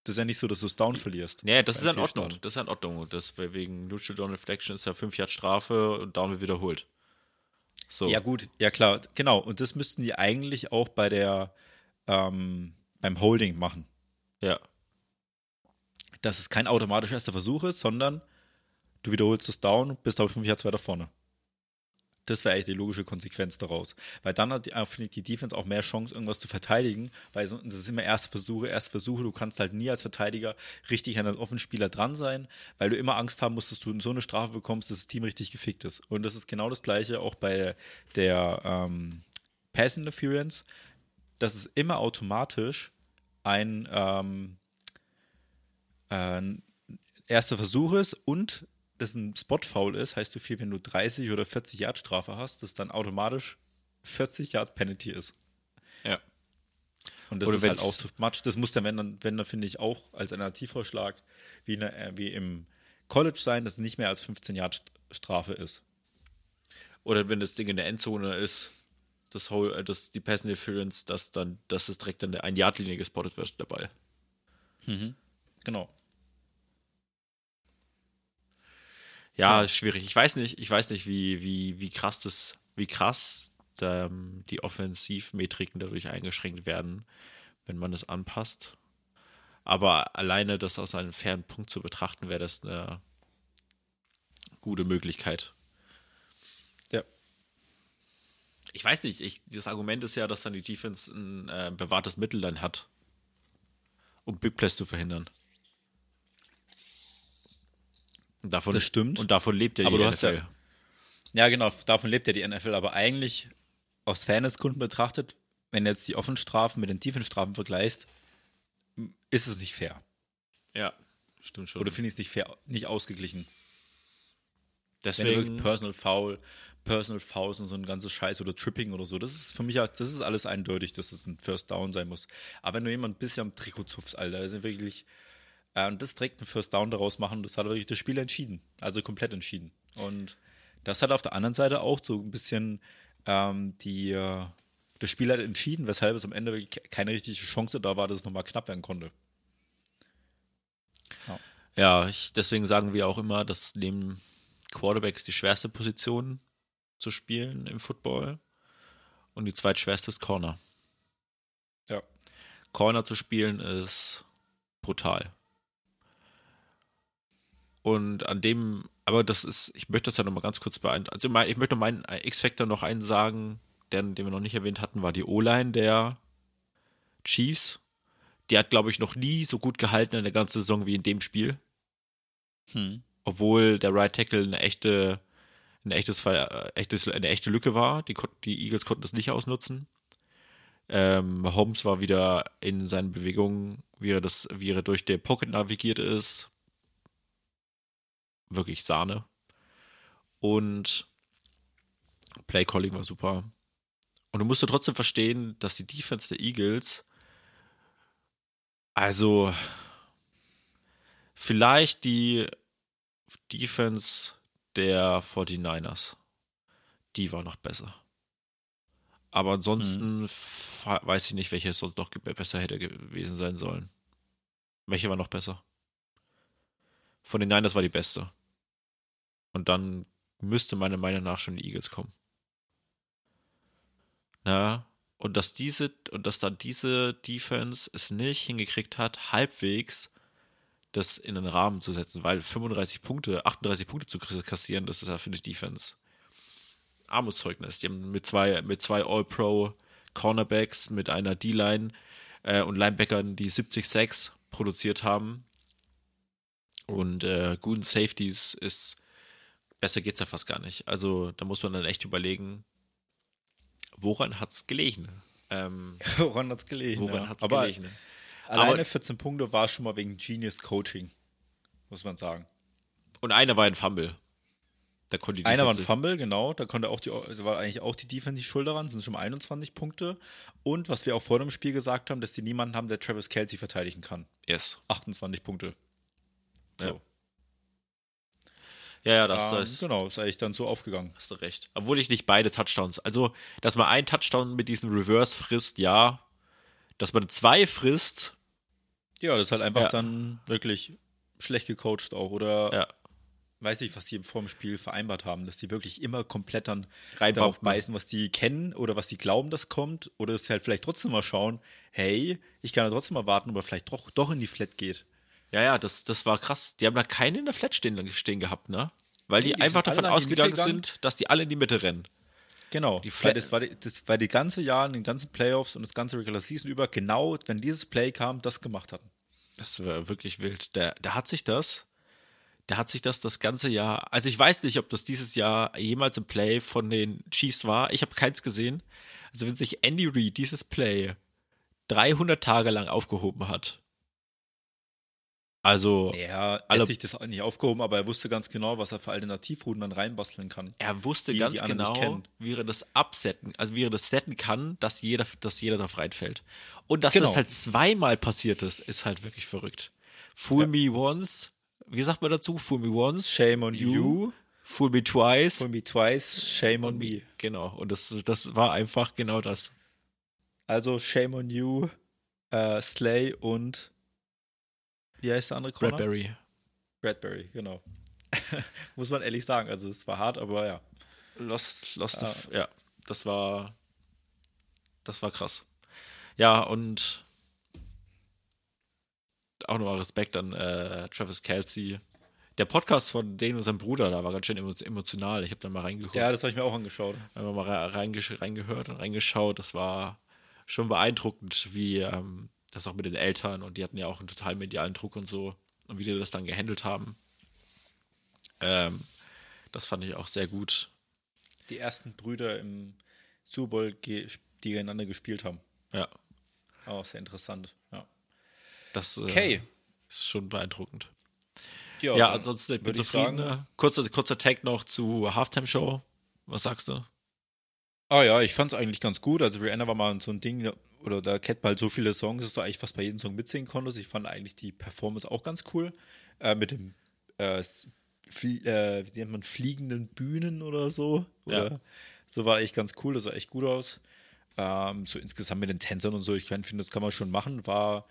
Das ist ja nicht so, dass du das Down verlierst. Nee, das ist in Ordnung. Das ist in Ordnung. Das wegen Neutral Down Reflection ist ja 5 Yard Strafe und Down wird wiederholt. So. Ja, gut, ja klar, genau. Und das müssten die eigentlich auch bei der ähm, beim Holding machen. Ja. Dass es kein automatischer erster Versuch ist, sondern du wiederholst das Down, bist aber fünf Yards weiter vorne. Das wäre eigentlich die logische Konsequenz daraus. Weil dann hat die, die Defense auch mehr Chance, irgendwas zu verteidigen, weil sonst ist es immer erste Versuche, erste Versuche. Du kannst halt nie als Verteidiger richtig an den offenen Spieler dran sein, weil du immer Angst haben musst, dass du so eine Strafe bekommst, dass das Team richtig gefickt ist. Und das ist genau das Gleiche auch bei der ähm, Pass Interference, dass es immer automatisch ein ähm, ein erster Versuch ist und das ein Spot-Foul ist, heißt so viel, wenn du 30 oder 40 Yard Strafe hast, dass dann automatisch 40 Yard Penalty ist. Ja. Und das Oder ist halt auch too much. Das muss dann, wenn dann, wenn dann finde ich, auch als Alternativvorschlag wie, in der, äh, wie im College sein, dass es nicht mehr als 15 Yard Strafe ist. Oder wenn das Ding in der Endzone ist, das Hole, äh, das, die Pass Interference, dass dann, dass es direkt an der 1-Yard-Linie gespottet wird, der Ball. Genau. Ja, Ja. ist schwierig. Ich weiß nicht, ich weiß nicht, wie, wie, wie krass das, wie krass ähm, die Offensivmetriken dadurch eingeschränkt werden, wenn man es anpasst. Aber alleine das aus einem fairen Punkt zu betrachten, wäre das eine gute Möglichkeit. Ja. Ich weiß nicht, ich, das Argument ist ja, dass dann die Defense ein äh, bewahrtes Mittel dann hat, um Big Plays zu verhindern. Und davon, Das stimmt. Und davon lebt ja Aber die du hast NFL. ja- Ja, genau, davon lebt ja die NFL, aber eigentlich aus Fairnessgründen betrachtet, wenn du jetzt die Offenstrafen mit den Defense-Strafen vergleichst, ist es nicht fair. Ja, stimmt schon. Oder finde ich es nicht fair, nicht ausgeglichen. Deswegen, wirklich Personal Foul, Personal Fouls und so ein ganzes Scheiß oder Tripping oder so, das ist für mich, ja- das ist alles eindeutig, dass es ein First Down sein muss. Aber wenn du jemand ein bisschen am Trikot zupfst, Alter, das sind wirklich, äh, das direkt ein First Down daraus machen, das hat wirklich das Spiel entschieden. Also komplett entschieden. Und das hat auf der anderen Seite auch so ein bisschen ähm, die, äh, das Spiel hat entschieden, weshalb es am Ende keine richtige Chance da war, dass es nochmal knapp werden konnte. ja, ich, deswegen sagen wir auch immer, dass neben Quarterbacks die schwerste Position zu spielen im Football und die zweitschwerste ist Corner. Ja. Corner zu spielen ist brutal. Und an dem, aber das ist, ich möchte das ja nochmal ganz kurz beeinträchtigen. Also mein- ich möchte meinen X-Factor noch einen sagen, den, den wir noch nicht erwähnt hatten, war die O-Line der Chiefs. Die hat, glaube ich, noch nie so gut gehalten in der ganzen Saison wie in dem Spiel. Hm. Obwohl der Right Tackle eine echte, ein echtes, Fall- äh, echtes, eine echte Lücke war. Die, die Eagles konnten das nicht ausnutzen. Ähm, Holmes war wieder in seinen Bewegungen, wie er, das, wie er durch den Pocket navigiert ist. Wirklich Sahne. Und Play Calling war super. Und du musst ja trotzdem verstehen, dass die Defense der Eagles, also vielleicht die Defense der 49ers, die war noch besser. Aber ansonsten fa- weiß ich nicht, welche es sonst noch besser hätte gewesen sein sollen. Welche war noch besser? Von den Niners war die beste. Und dann müsste meiner Meinung nach schon die Eagles kommen. Na, und dass diese, und dass dann diese Defense es nicht hingekriegt hat, halbwegs das in den Rahmen zu setzen, weil 35 Punkte, 38 Punkte zu kassieren, das ist ja, finde ich, Defense. Armutszeugnis. Die haben mit zwei, mit zwei All-Pro Cornerbacks, mit einer D-Line äh, und Linebackern, die 70 Sacks produziert haben. Und äh, guten Safeties ist, besser geht's ja fast gar nicht. Also da muss man dann echt überlegen, woran hat's gelegen? Ähm, Woran hat es gelegen? woran ja. hat's Aber gelegen? Alleine Aber- 14 Punkte war schon mal wegen Genius Coaching, muss man sagen. Und einer war ein Fumble. Da konnte die Einer war ein Fumble, genau. Da konnte auch die, war eigentlich auch die Defense die Schuld daran, sind schon mal 21 Punkte. Und was wir auch vor dem Spiel gesagt haben, dass die niemanden haben, der Travis Kelsey verteidigen kann. Yes. 28 Punkte. So. Ja, ja, das, Ähm, das genau, ist eigentlich dann so aufgegangen. hast du recht. Obwohl ich nicht beide Touchdowns. Also, dass man einen Touchdown mit diesem Reverse frisst, ja. Dass man zwei frisst, Ja, das ist halt einfach Ja. dann wirklich schlecht gecoacht auch. Oder ja. weiß nicht, was die vor dem Spiel vereinbart haben, dass die wirklich immer komplett dann Reinbaufen. darauf beißen, was die kennen oder was die glauben, das kommt. Oder es halt vielleicht trotzdem mal schauen, hey, ich kann ja trotzdem mal warten, ob er vielleicht doch, doch in die Flat geht. Ja, ja, das, das war krass. Die haben da keinen in der Flat stehen, stehen gehabt, ne? Weil die, die einfach davon ausgegangen gegangen. sind, dass die alle in die Mitte rennen. Genau. Die Flat- das war die, das war die ganze Jahr, in den ganzen Playoffs und das ganze Regular Season über, genau, wenn dieses Play kam, das gemacht hatten. Das war wirklich wild. Der, der hat sich das, der hat sich das das ganze Jahr, also ich weiß nicht, ob das dieses Jahr jemals im Play von den Chiefs war. Ich habe keins gesehen. Also wenn sich Andy Reid dieses Play 300 Tage lang aufgehoben hat. Also Ja, er hat sich das nicht aufgehoben, aber er wusste ganz genau, was er für Alternativrouten dann reinbasteln kann. er wusste die ganz die genau, wie er das absetzen, also wie er das setten kann, dass jeder, dass jeder darauf reinfällt. Und dass Genau. das halt zweimal passiert ist, ist halt wirklich verrückt. Fool me once, wie sagt man dazu? Fool me once, Shame on you. Fool me twice. For me twice, shame on me. Genau. Und das, das war einfach genau das. Also Shame on you, äh, Slay und wie heißt der andere Corner? Bradbury. Bradbury, genau. Muss man ehrlich sagen. Also es war hart, aber ja. Lost, Lost, Ah. ja, das war, das war krass. Ja, und auch nochmal Respekt an äh, Travis Kelsey. Der Podcast von denen und seinem Bruder, da war ganz schön emo- emotional. Ich habe da mal reingeguckt. Ja, das habe ich mir auch angeschaut. Wir mal reingehört und reingeschaut. Das war schon beeindruckend, wie ähm, das auch mit den Eltern und die hatten ja auch einen total medialen Druck und so und wie die das dann gehandelt haben. Ähm, das fand ich auch sehr gut. die ersten Brüder im Super Bowl, die gegeneinander gespielt haben. Ja, Auch sehr interessant. Ja. das äh, Okay. ist schon beeindruckend. Ja, Ja, ansonsten ich bin zufrieden. sagen- ne? Kurzer, kurzer Tag noch zu Halftime Show. Was sagst du? Ah ja, ich fand es eigentlich ganz gut. Also Rihanna war mal so ein Ding, oder da kennt man halt so viele Songs, dass du eigentlich fast bei jedem Song mitsingen konntest. Ich fand eigentlich die Performance auch ganz cool. Äh, mit dem, äh, flie äh, wie nennt man, fliegenden Bühnen oder so. Oder Ja. So war echt ganz cool, das sah echt gut aus. Ähm, so insgesamt mit den Tänzern und so, ich kann- finde, das kann man schon machen, war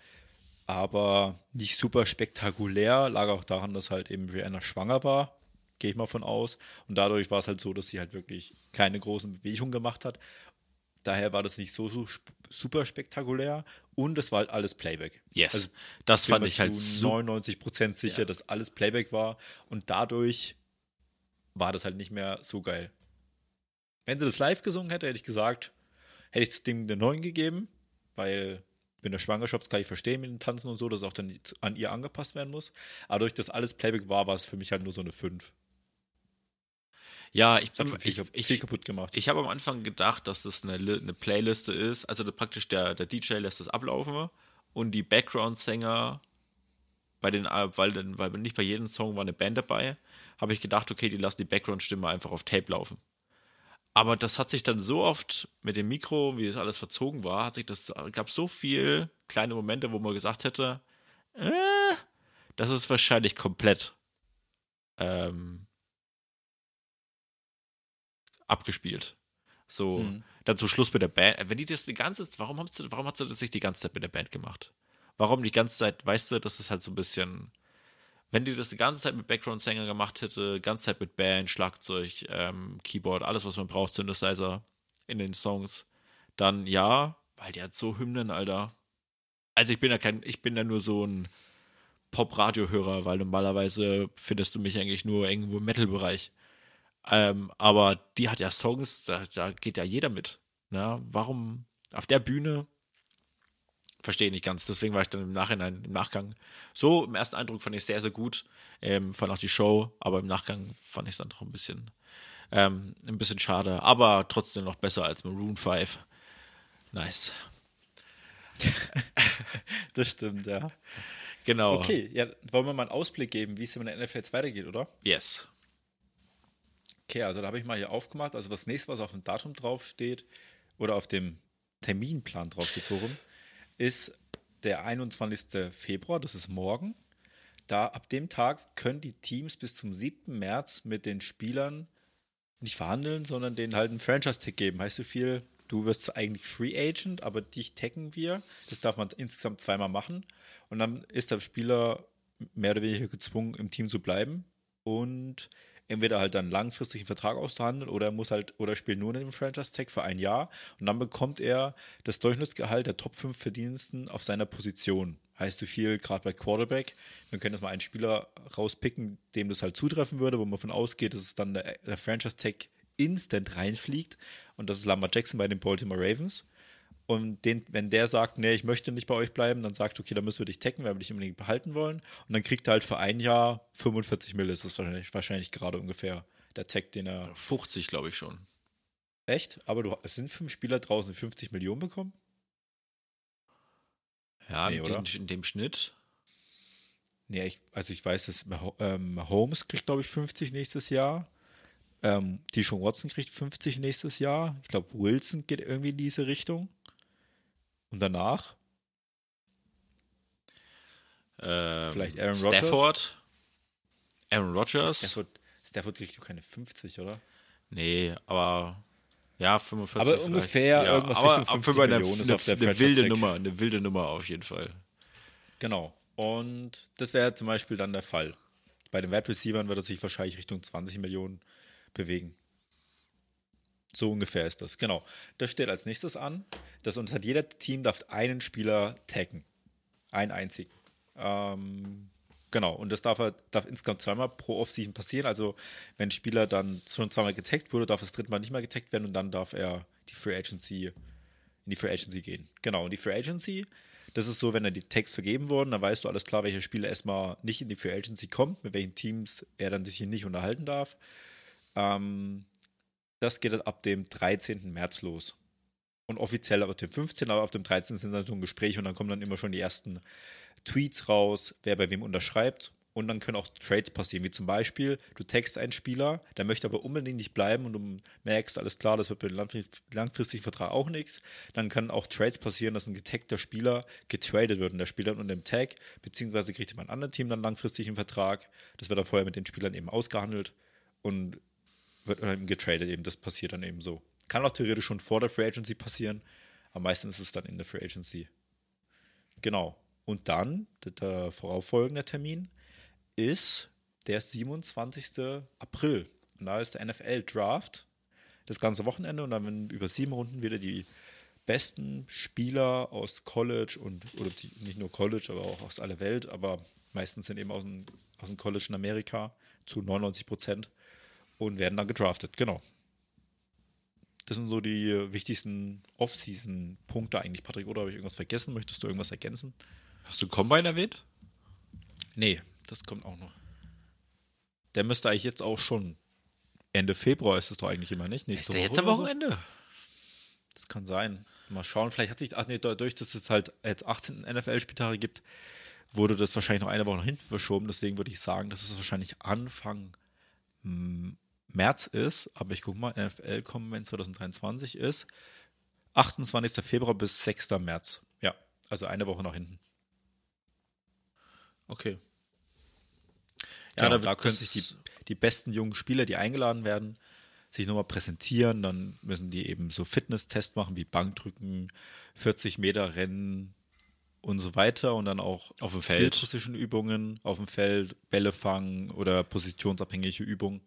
aber nicht super spektakulär. Lag auch daran, dass halt eben Rihanna schwanger war, gehe ich mal von aus. Und dadurch war es halt so, dass sie halt wirklich keine großen Bewegungen gemacht hat. Daher war das nicht so, so super spektakulär und es war halt alles Playback. Yes. Also das fand ich halt zu so. 99% sicher, Ja. dass alles Playback war und dadurch war das halt nicht mehr so geil. Wenn sie das live gesungen hätte, hätte ich gesagt, hätte ich das Ding eine 9 gegeben, weil mit der Schwangerschaft kann ich verstehen mit dem Tanzen und so, dass auch dann an ihr angepasst werden muss. Aber durch das alles Playback war, war es für mich halt nur so eine 5. Ja, ich, bin, schon viel, ich, viel ich, kaputt gemacht. ich habe am Anfang gedacht, dass das eine, eine Playliste ist. Also praktisch der, der DJ lässt das ablaufen und die Background-Sänger, bei den, weil, weil nicht bei jedem Song war eine Band dabei, habe ich gedacht, okay, die lassen die Background-Stimme einfach auf Tape laufen. Aber das hat sich dann so oft mit dem Mikro, wie das alles verzogen war, hat sich das gab so viel kleine Momente, wo man gesagt hätte, äh, das ist wahrscheinlich komplett ähm, abgespielt. So, Mhm. dann zum Schluss mit der Band. Wenn die das die ganze Zeit, warum, hast du, warum hat sie das nicht die ganze Zeit mit der Band gemacht? Warum die ganze Zeit, weißt du, das ist halt so ein bisschen, wenn die das die ganze Zeit mit Background-Sänger gemacht hätte, ganze Zeit mit Band, Schlagzeug, ähm, Keyboard, alles, was man braucht, Synthesizer in den Songs, dann ja, weil die hat so Hymnen, Alter. Also ich bin ja kein, ich bin ja nur so ein Pop-Radio-Hörer, weil normalerweise findest du mich eigentlich nur irgendwo im Metal-Bereich. Ähm, aber die hat ja Songs, da, da geht ja jeder mit. Ne? Warum auf der Bühne? Verstehe nicht ganz. Deswegen war ich dann im Nachhinein, im Nachgang. So, im ersten Eindruck fand ich es sehr, sehr gut. Ähm, fand auch die Show, aber im Nachgang fand ich es dann doch ein bisschen, ähm, ein bisschen schade. Aber trotzdem noch besser als Maroon 5. Nice. das stimmt, ja. Genau. Okay, ja, wollen wir mal einen Ausblick geben, wie es in der NFL jetzt weitergeht, oder? Yes. Okay, also da habe ich mal hier aufgemacht. Also das nächste, was auf dem Datum draufsteht oder auf dem Terminplan draufsteht, so rum, ist der 21. Februar, das ist morgen. Da ab dem Tag können die Teams bis zum 7. März mit den Spielern nicht verhandeln, sondern denen halt einen Franchise-Tag geben. Heißt so viel, du wirst eigentlich Free Agent, aber dich taggen wir. Das darf man insgesamt zweimal machen. Und dann ist der Spieler mehr oder weniger gezwungen, im Team zu bleiben und entweder halt dann langfristig einen Vertrag auszuhandeln oder er muss halt oder spielt nur in dem Franchise-Tag für ein Jahr und dann bekommt er das Durchschnittsgehalt der Top 5 Verdiensten auf seiner Position. Heißt so viel, gerade bei Quarterback, wir können jetzt mal einen Spieler rauspicken, dem das halt zutreffen würde, wo man davon ausgeht, dass es dann der, der Franchise-Tag instant reinfliegt und das ist Lamar Jackson bei den Baltimore Ravens. Und den, wenn der sagt, nee, ich möchte nicht bei euch bleiben, dann sagt, okay, dann müssen wir dich tacken, weil wir dich unbedingt behalten wollen. Und dann kriegt er halt für ein Jahr 45 Mille, ist das wahrscheinlich, wahrscheinlich gerade ungefähr der Tag, den er. 50, glaube ich schon. Echt? Aber du, es sind fünf Spieler draußen, die 50 Millionen bekommen? Ja, Nee, in, oder? den, in dem Schnitt. Nee, ich, also ich weiß, dass ähm, Holmes kriegt, glaube ich, 50 nächstes Jahr. Ähm, Deshaun Watson kriegt 50 nächstes Jahr. Ich glaube, Wilson geht irgendwie in diese Richtung. Und danach? Ähm, Vielleicht Aaron Rodgers? Stafford. Aaron Rodgers. Stafford, Stafford kriegt doch keine 50, oder? Nee, aber ja, 45. Aber vielleicht. ungefähr ja, irgendwas aber Richtung auf 50 jeden Fall eine, Millionen ist eine, auf der eine wilde. Nummer, eine wilde Nummer auf jeden Fall. Genau. Und das wäre zum Beispiel dann der Fall. Bei den Wide Receivers wird er sich wahrscheinlich Richtung 20 Millionen bewegen. So ungefähr ist das. Genau. Das steht als nächstes an. Das uns hat jeder Team darf einen Spieler taggen. Einen einzigen. Ähm, genau. Und das darf, darf insgesamt zweimal pro Offseason passieren. Also, wenn ein Spieler dann schon zweimal getaggt wurde, darf das dritte Mal nicht mehr getaggt werden und dann darf er die Free Agency in die Free Agency gehen. Genau, und die Free Agency, das ist so, wenn er die Tags vergeben wurden, dann weißt du alles klar, welcher Spieler erstmal nicht in die Free Agency kommt, mit welchen Teams er dann sich hier nicht unterhalten darf. Ähm, das geht dann ab dem 13. März los. Und offiziell ab dem 15., aber ab dem 13. sind dann so ein Gespräch und dann kommen dann immer schon die ersten Tweets raus, wer bei wem unterschreibt. Und dann können auch Trades passieren, wie zum Beispiel, du text einen Spieler, der möchte aber unbedingt nicht bleiben und du merkst, alles klar, das wird bei dem langfristigen Vertrag auch nichts. Dann können auch Trades passieren, dass ein getagter Spieler getradet wird und der Spieler unter dem Tag, beziehungsweise kriegt jemand anderen Team dann langfristig einen Vertrag. Das wird dann vorher mit den Spielern eben ausgehandelt und wird eben getradet eben. Das passiert dann eben so. Kann auch theoretisch schon vor der Free Agency passieren, aber meistens ist es dann in der Free Agency. Genau. Und dann, der vorauffolgende Termin, ist der 27. April. Und da ist der NFL-Draft das ganze Wochenende und dann werden über sieben Runden wieder die besten Spieler aus College und, oder die, nicht nur College, aber auch aus aller Welt, aber meistens sind eben aus dem, aus dem College in Amerika zu 99 Prozent und werden dann gedraftet. Genau. Das sind so die wichtigsten Off-Season-Punkte eigentlich, Patrick. Oder habe ich irgendwas vergessen? Möchtest du irgendwas ergänzen? Hast du Combine erwähnt? Nee, das kommt auch noch. Der müsste eigentlich jetzt auch schon. Ende Februar ist es doch eigentlich immer nicht. Nächste Ist der jetzt Woche am oder so? Wochenende? Das kann sein. Mal schauen. Vielleicht hat sich, ach nee, dadurch, dass es halt jetzt 18 NFL-Spieltage gibt, wurde das wahrscheinlich noch eine Woche nach hinten verschoben. Deswegen würde ich sagen, dass es wahrscheinlich Anfang März ist. Aber ich gucke mal, NFL-Konvent 2023 ist 28. Februar bis 6. März. Ja, also eine Woche nach hinten. Okay. Ja, da da, wird können sich die, die besten jungen Spieler, die eingeladen werden, sich nochmal präsentieren. Dann müssen die eben so Fitnesstests machen, wie Bankdrücken, 40 Meter Rennen und so weiter. Und dann auch Auf dem Feld. Skill-Position-Übungen auf dem Feld, Bälle fangen oder positionsabhängige Übungen,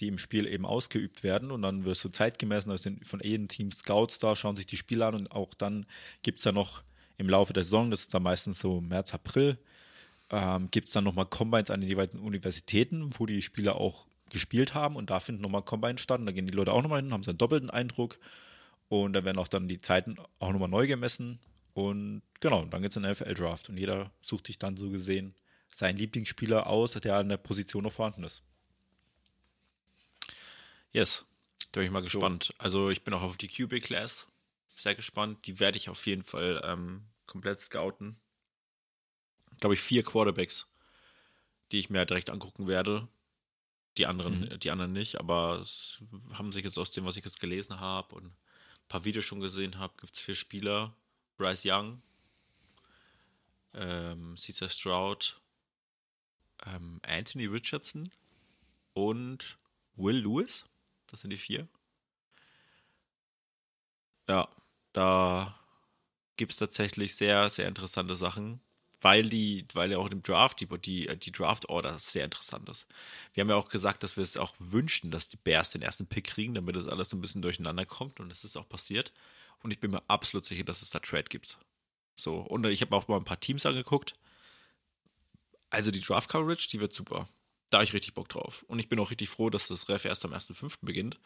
die im Spiel eben ausgeübt werden. Und dann wirst du zeitgemessen, da sind von jedem Team Scouts da, schauen sich die Spiele an. Und auch dann gibt es ja noch im Laufe der Saison, das ist dann meistens so März, April, ähm, gibt es dann nochmal Combines an den jeweiligen Universitäten, wo die Spieler auch gespielt haben. Und da finden nochmal Combines statt. Und da gehen die Leute auch nochmal hin, haben so einen doppelten Eindruck. Und da werden auch dann die Zeiten auch nochmal neu gemessen. Und genau, dann gibt es einen NFL-Draft und jeder sucht sich dann so gesehen seinen Lieblingsspieler aus, der an der Position noch vorhanden ist. Yes. Da bin ich mal gespannt. Also ich bin auch auf die QB-Class sehr gespannt. Die werde ich auf jeden Fall ähm, komplett scouten. Glaube ich, vier Quarterbacks, die ich mir direkt angucken werde. Die anderen, Mhm. die anderen nicht, aber es haben sich jetzt aus dem, was ich jetzt gelesen habe und ein paar Videos schon gesehen habe, gibt es vier Spieler. Bryce Young, ähm, Caesar Stroud, ähm, Anthony Richardson und Will Lewis. Das sind die vier. Ja, da gibt es tatsächlich sehr, sehr interessante Sachen, weil die, weil ja auch im Draft, die, die, die Draft-Order sehr interessant ist. Wir haben ja auch gesagt, dass wir es auch wünschen, dass die Bears den ersten Pick kriegen, damit das alles so ein bisschen durcheinander kommt und das ist auch passiert. Und ich bin mir absolut sicher, dass es da Trade gibt. So, und ich habe auch mal ein paar Teams angeguckt. Also die Draft Coverage, die wird super. Da habe ich richtig Bock drauf. Und ich bin auch richtig froh, dass das Ref erst am 1.5. beginnt,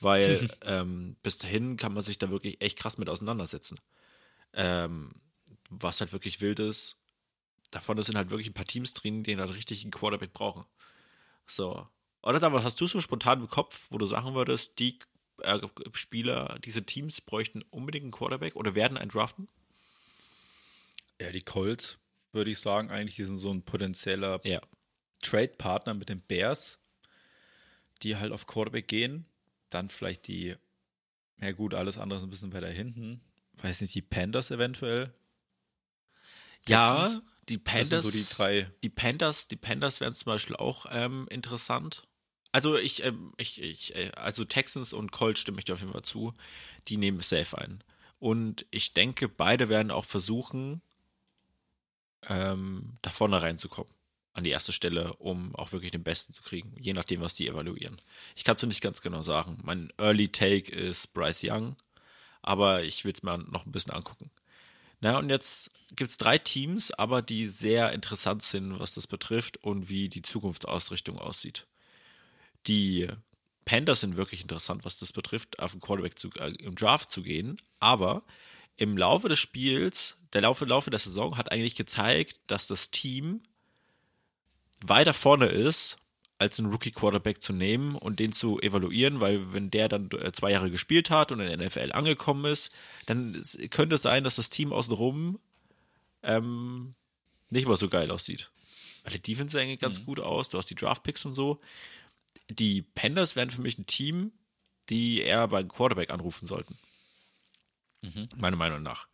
weil ähm, bis dahin kann man sich da wirklich echt krass mit auseinandersetzen. Ähm, was halt wirklich wild ist, davon sind halt wirklich ein paar Teams drin, die halt richtig einen Quarterback brauchen. So. Oder aber hast du so spontan im Kopf, wo du sagen würdest, die äh, Spieler, diese Teams bräuchten unbedingt einen Quarterback oder werden einen draften? Ja, die Colts, würde ich sagen, eigentlich die sind so ein potenzieller Ja. Trade-Partner mit den Bears, die halt auf Quarterback gehen. Dann vielleicht die, ja gut, alles andere ist ein bisschen weiter hinten. Weiß nicht, die Panthers eventuell. Ja, Texans? die Das Panthers. so die drei. Die Panthers, die Panthers wären zum Beispiel auch ähm, interessant. Also ich, ähm, ich, ich, äh, also Texans und Colts stimme ich dir auf jeden Fall zu. Die nehmen safe ein. Und ich denke, beide werden auch versuchen, ähm, da vorne reinzukommen. An die erste Stelle, um auch wirklich den Besten zu kriegen. Je nachdem, was die evaluieren. Ich kann es nicht ganz genau sagen. Mein Early Take ist Bryce Young. Aber ich will es mir noch ein bisschen angucken. Na, und jetzt gibt es drei Teams, aber die sehr interessant sind, was das betrifft und wie die Zukunftsausrichtung aussieht. Die Panthers sind wirklich interessant, was das betrifft, auf den Quarterback zu, äh, im Draft zu gehen, aber im Laufe des Spiels, der Laufe, Laufe der Saison hat eigentlich gezeigt, dass das Team weiter vorne ist als einen Rookie-Quarterback zu nehmen und den zu evaluieren, weil wenn der dann äh, zwei Jahre gespielt hat und in der NFL angekommen ist, dann könnte es sein, dass das Team außenrum ähm, nicht mal so geil aussieht. Weil die Defense sah eigentlich ganz gut aus, du hast die Draft-Picks und so. Die Pandas wären für mich ein Team, die eher beim Quarterback anrufen sollten. Meiner Meinung nach.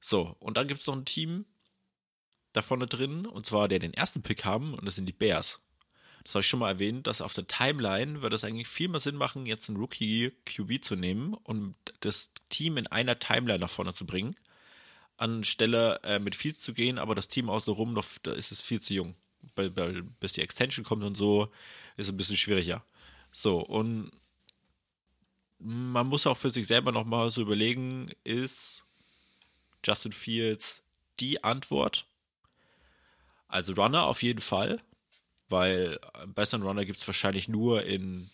So, und dann gibt es noch ein Team da vorne drin, und zwar der den ersten Pick haben, und das sind die Bears. Das habe ich schon mal erwähnt, dass auf der Timeline würde es eigentlich viel mehr Sinn machen, jetzt einen Rookie QB zu nehmen und das Team in einer Timeline nach vorne zu bringen, anstelle äh, mit viel zu gehen, aber das Team außenrum noch, da ist es viel zu jung. Weil, weil, bis die Extension kommt und so, ist es ein bisschen schwieriger. So, und man muss auch für sich selber nochmal so überlegen, ist Justin Fields die Antwort? Also Runner auf jeden Fall, weil einen besseren Runner gibt es wahrscheinlich nur in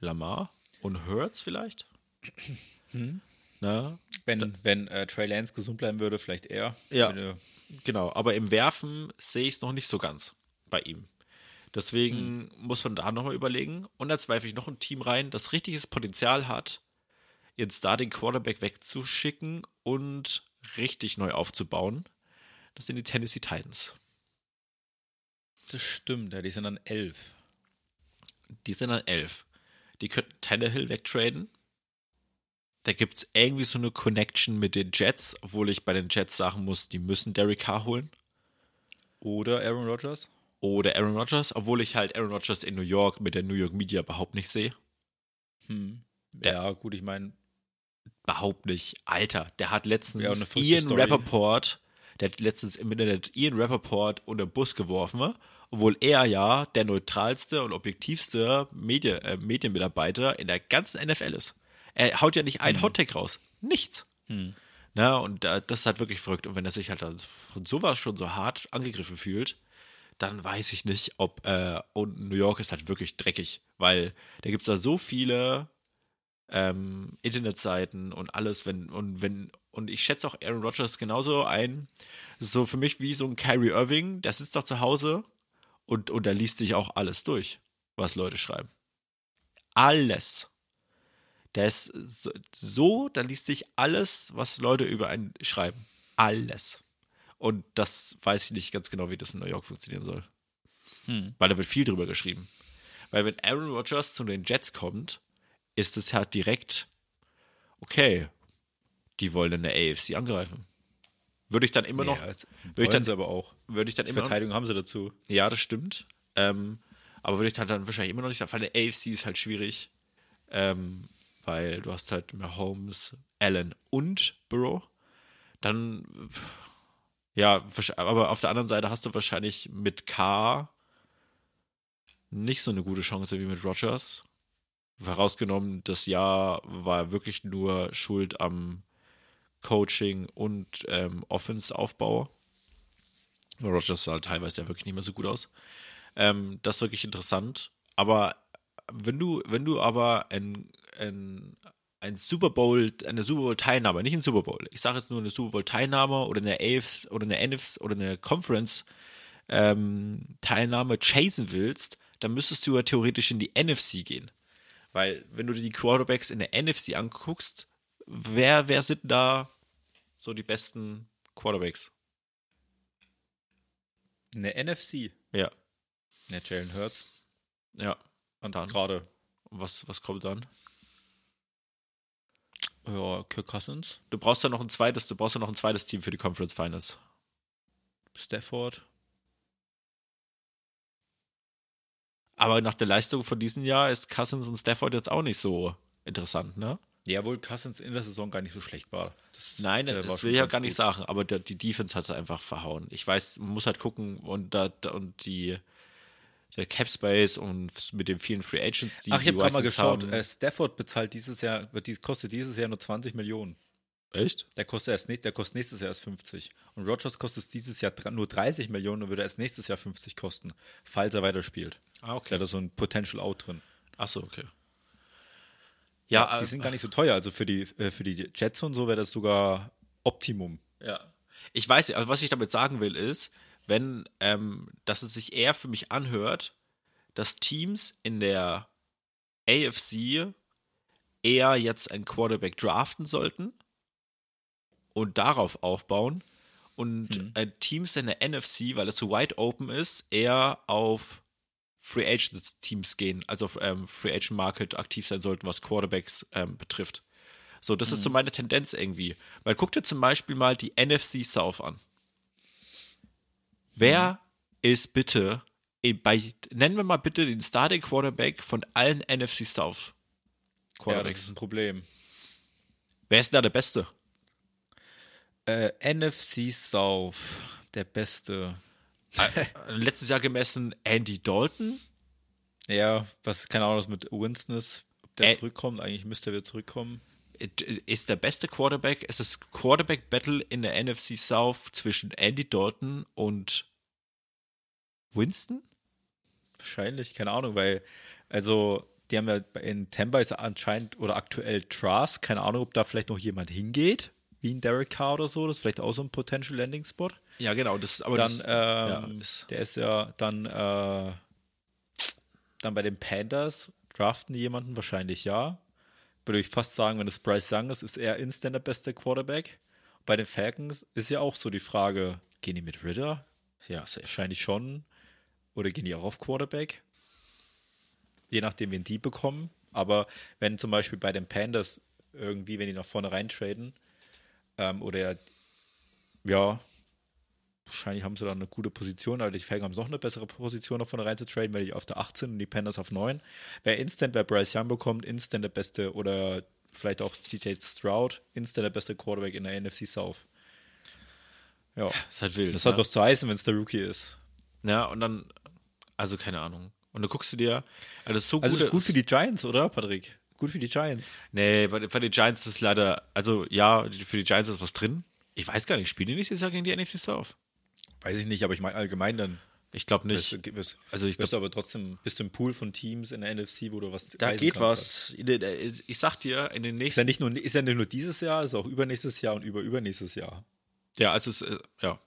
Lamar und Hurts vielleicht. Na, Wenn, wenn äh, Trey Lance gesund bleiben würde, vielleicht eher. Ja. Äh, Genau, aber im Werfen sehe ich es noch nicht so ganz bei ihm. Deswegen muss man da nochmal überlegen. Und da zweifle ich noch ein Team rein, das richtiges Potenzial hat, jetzt da den Quarterback wegzuschicken und richtig neu aufzubauen. Das sind die Tennessee Titans. Das stimmt, ja, die sind dann elf. Die sind dann elf. Die könnten Tannehill wegtraden. Da gibt es irgendwie so eine Connection mit den Jets, obwohl ich bei den Jets sagen muss, die müssen Derek Carr holen. Oder Aaron Rodgers. Oder Aaron Rodgers, obwohl ich halt Aaron Rodgers in New York mit der New York Media überhaupt nicht sehe. Hm. Ja, gut, ich meine, Überhaupt nicht. Alter, der hat letztens Ian. Rappaport, der hat letztens im Internet Ian Rappaport unter den Bus geworfen, obwohl er ja der neutralste und objektivste Medi äh, Medienmitarbeiter in der ganzen NFL ist. Er haut ja nicht Mhm. einen Hottag raus. Nichts. Na, und äh, das ist halt wirklich verrückt. Und wenn er sich halt von sowas schon so hart angegriffen fühlt, dann weiß ich nicht, ob, äh, und New York ist halt wirklich dreckig, weil da gibt es da so viele ähm, Internetseiten und alles, wenn, und wenn, und ich schätze auch Aaron Rodgers genauso ein, so für mich wie so ein Kyrie Irving, der sitzt da zu Hause und, und da liest sich auch alles durch, was Leute schreiben. Alles. Der ist so, da liest sich alles, was Leute über einen schreiben. Alles. Und das weiß ich nicht ganz genau, wie das in New York funktionieren soll. Weil da wird viel drüber geschrieben. Weil wenn Aaron Rodgers zu den Jets kommt, ist es halt direkt, okay, die wollen in der AFC angreifen. Würde ich dann immer noch, ja, würde ich dann, sie aber auch. würde ich dann immer noch, Verteidigung haben sie dazu. ja, das stimmt. Ähm, aber würde ich dann, dann wahrscheinlich immer noch nicht sagen, weil der AFC ist halt schwierig. Ähm, weil du hast halt Mahomes, Allen und Burrow. Dann, ja, aber auf der anderen Seite hast du wahrscheinlich mit K nicht so eine gute Chance wie mit Rogers. Vorausgenommen, das Jahr war wirklich nur schuld am Coaching und ähm, Offense-Aufbau. Rogers sah teilweise ja wirklich nicht mehr so gut aus. Ähm, das ist wirklich interessant. Aber wenn du, wenn du aber ein, ein, ein Super Bowl, eine Super Bowl-Teilnahme, nicht ein Super Bowl, ich sage jetzt nur eine Super Bowl-Teilnahme oder eine AFs oder eine NFs oder eine Conference-Teilnahme chasen willst, dann müsstest du ja theoretisch in die NFC gehen. Weil, wenn du dir die Quarterbacks in der NFC anguckst, wer, wer sind da so die besten Quarterbacks? In der NFC. Ja, Ja, Jalen Hurts. ja. Und Dann. gerade. Was, was kommt dann? Ja, Kirk Cousins, Du brauchst ja noch ein zweites, du brauchst ja noch ein zweites Team für die Conference Finals. Stafford. Aber nach der Leistung von diesem Jahr ist Cousins und Stafford jetzt auch nicht so interessant, ne? Ja, wohl Cousins in der Saison gar nicht so schlecht war. Das, Nein, war das will ich ja gar nicht gut. sagen, aber der, die Defense hat es einfach verhauen. Ich weiß, man muss halt gucken und da, da und die der Cap Space und mit den vielen Free Agents, die Ach, ich habe gerade mal geschaut. haben. Äh, Stafford bezahlt dieses Jahr, kostet dieses Jahr nur 20 Millionen. Echt? Der kostet erst nicht, der kostet nächstes Jahr erst 50. Und Rogers kostet dieses Jahr nur 30 Millionen und würde erst nächstes Jahr 50 kosten, falls er weiterspielt. Ah, okay. hat da so ein Potential Out drin. Achso, okay. Ja, Ja, die äh, sind gar nicht so teuer. Also für die, äh, für die Jets und so wäre das sogar Optimum. Ja. Ich weiß, also was ich damit sagen will, ist, wenn, ähm, dass es sich eher für mich anhört, dass Teams in der AFC eher jetzt einen Quarterback draften sollten und darauf aufbauen und Mhm. äh, Teams in der NFC, weil es so wide open ist, eher auf Free Agent Teams gehen, also auf ähm, Free Agent Market aktiv sein sollten, was Quarterbacks ähm, betrifft. So, das ist so meine Tendenz irgendwie. Weil guck dir zum Beispiel mal die NFC South an. Wer ist bitte bei, nennen wir mal bitte den Starting Quarterback von allen NFC South Ja, das Quarterbacks. ist ein Problem. Wer ist denn da der Beste? Äh, NFC South, der Beste. Äh, Letztes Jahr gemessen Andy Dalton. Ja, was, keine Ahnung, was mit Winston ist. Ob der Äh. zurückkommt, eigentlich müsste er wieder zurückkommen. Ist der beste Quarterback. Es ist Quarterback Battle in der NFC South zwischen Andy Dalton und Winston? Wahrscheinlich, keine Ahnung, weil, also, die haben ja in Tampa ist anscheinend oder aktuell Trask, keine Ahnung, ob da vielleicht noch jemand hingeht, wie ein Derek Carr oder so, das ist vielleicht auch so ein Potential Landing Spot. Ja, genau. Das, aber Dann, das, ähm, ja, ist, der ist ja dann, äh, dann bei den Panthers, draften die jemanden wahrscheinlich ja. Würde ich fast sagen, wenn es Bryce Young ist, ist er instant der beste Quarterback. Bei den Falcons ist ja auch so die Frage, gehen die mit Ritter? ja, safe. Wahrscheinlich schon. Oder gehen die auch auf Quarterback? Je nachdem, wen die bekommen. Aber wenn zum Beispiel bei den Panthers irgendwie, wenn die nach vorne reintraden, ähm, oder ja, wahrscheinlich haben sie dann eine gute Position, aber die Falcons haben noch eine bessere Position, nach vorne reinzutraden, weil die auf der 18 und die Panthers auf 9. Wer instant bei Bryce Young bekommt, instant der beste oder vielleicht auch DJ Stroud, instant der beste Quarterback in der NFC South. Ja, Ist halt wild. das ne? hat was zu heißen, wenn es der Rookie ist. Ja, und dann, also keine Ahnung. Und du guckst du dir, also das ist so Also gut. ist gut für die Giants, oder, Patrick? Gut für die Giants. Nee, bei, bei den Giants ist leider, also ja, für die Giants ist was drin. Ich weiß gar nicht, spielen die nächstes Jahr gegen die NFC South? Weiß ich nicht, aber ich meine allgemein dann. Ich glaube nicht. du- wirst, Also ich wirst glaub, aber trotzdem, bist du im Pool von Teams in der NFC, wo du was da geht kannst. was. Äh, Ich sag dir, in den Ist ja, nächsten. nicht nur, ist ja nicht nur dieses Jahr, ist auch übernächstes Jahr und über übernächstes Jahr. Ja, also es, äh, ja.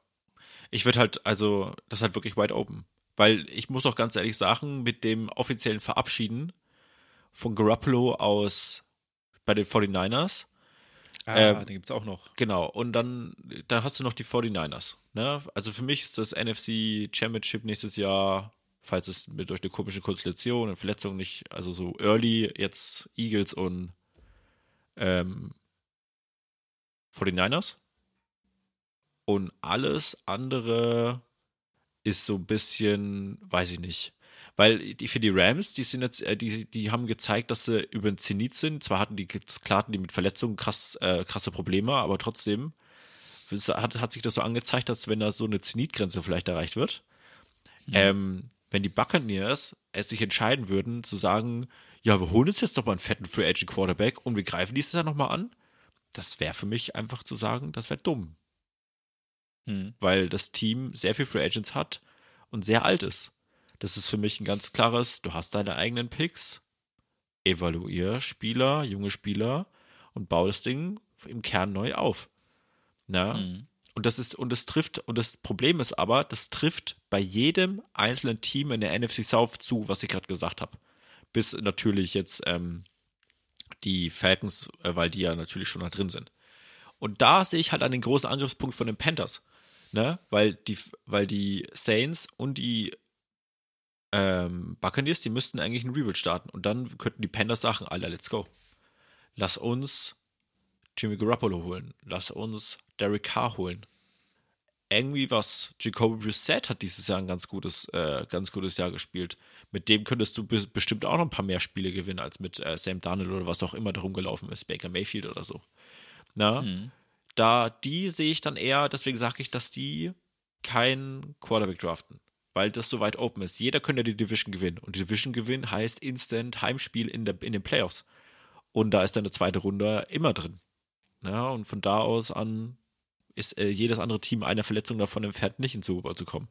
Ich würde halt, also, das ist halt wirklich wide open. Weil ich muss auch ganz ehrlich sagen, mit dem offiziellen Verabschieden von Garoppolo aus bei den 49ers, Ah, Ähm, den gibt es auch noch. Genau, und dann, dann hast du noch die 49ers. Ne? Also für mich ist das NFC Championship nächstes Jahr, falls es mit durch eine komische Konstellation und Verletzung nicht, also so early jetzt Eagles und ähm, 49ers. Und alles andere ist so ein bisschen, weiß ich nicht. Weil die für die Rams, die sind jetzt, äh, die, die haben gezeigt, dass sie über den Zenit sind. Zwar hatten die, klar hatten die mit Verletzungen krass, äh, krasse Probleme, aber trotzdem hat, hat sich das so angezeigt, dass wenn da so eine Zenitgrenze vielleicht erreicht wird, ähm, wenn die Buccaneers es sich entscheiden würden, zu sagen, ja, wir holen uns jetzt doch mal einen fetten Free Agent Quarterback und wir greifen dieses Jahr nochmal an, das wäre für mich einfach zu sagen, das wäre dumm Hm. weil das Team sehr viel Free Agents hat und sehr alt ist. Das ist für mich ein ganz klares, du hast deine eigenen Picks, evaluier Spieler, junge Spieler und bau das Ding im Kern neu auf. Na? Mhm. Und das ist, und das trifft, und das Problem ist aber, das trifft bei jedem einzelnen Team in der NFC South zu, was ich gerade gesagt habe. Bis natürlich jetzt ähm, die Falcons, äh, weil die ja natürlich schon da drin sind. Und da sehe ich halt einen großen Angriffspunkt von den Panthers. Ne? Weil die, weil die Saints und die ähm, Buccaneers, die müssten eigentlich einen Rebuild starten. Und dann könnten die Panthers sagen, Alter, let's go. Lass uns Jimmy Garoppolo holen. Lass uns Derek Carr holen. Irgendwie was. Jacoby Brissett hat dieses Jahr ein ganz gutes, äh, ganz gutes Jahr gespielt. Mit dem könntest du be bestimmt auch noch ein paar mehr Spiele gewinnen als mit äh, Sam Darnold oder was auch immer darum gelaufen ist, Baker Mayfield oder so. Na, da die sehe ich dann eher, deswegen sage ich, dass die kein Quarterback draften, weil das so weit open ist. Jeder könnte die Division gewinnen und die Division gewinnen heißt Instant Heimspiel in, der, in den Playoffs. Und da ist dann eine zweite Runde immer drin. Ja, und von da aus an ist äh, jedes andere Team einer Verletzung davon entfernt, nicht ins Super Bowl zu kommen.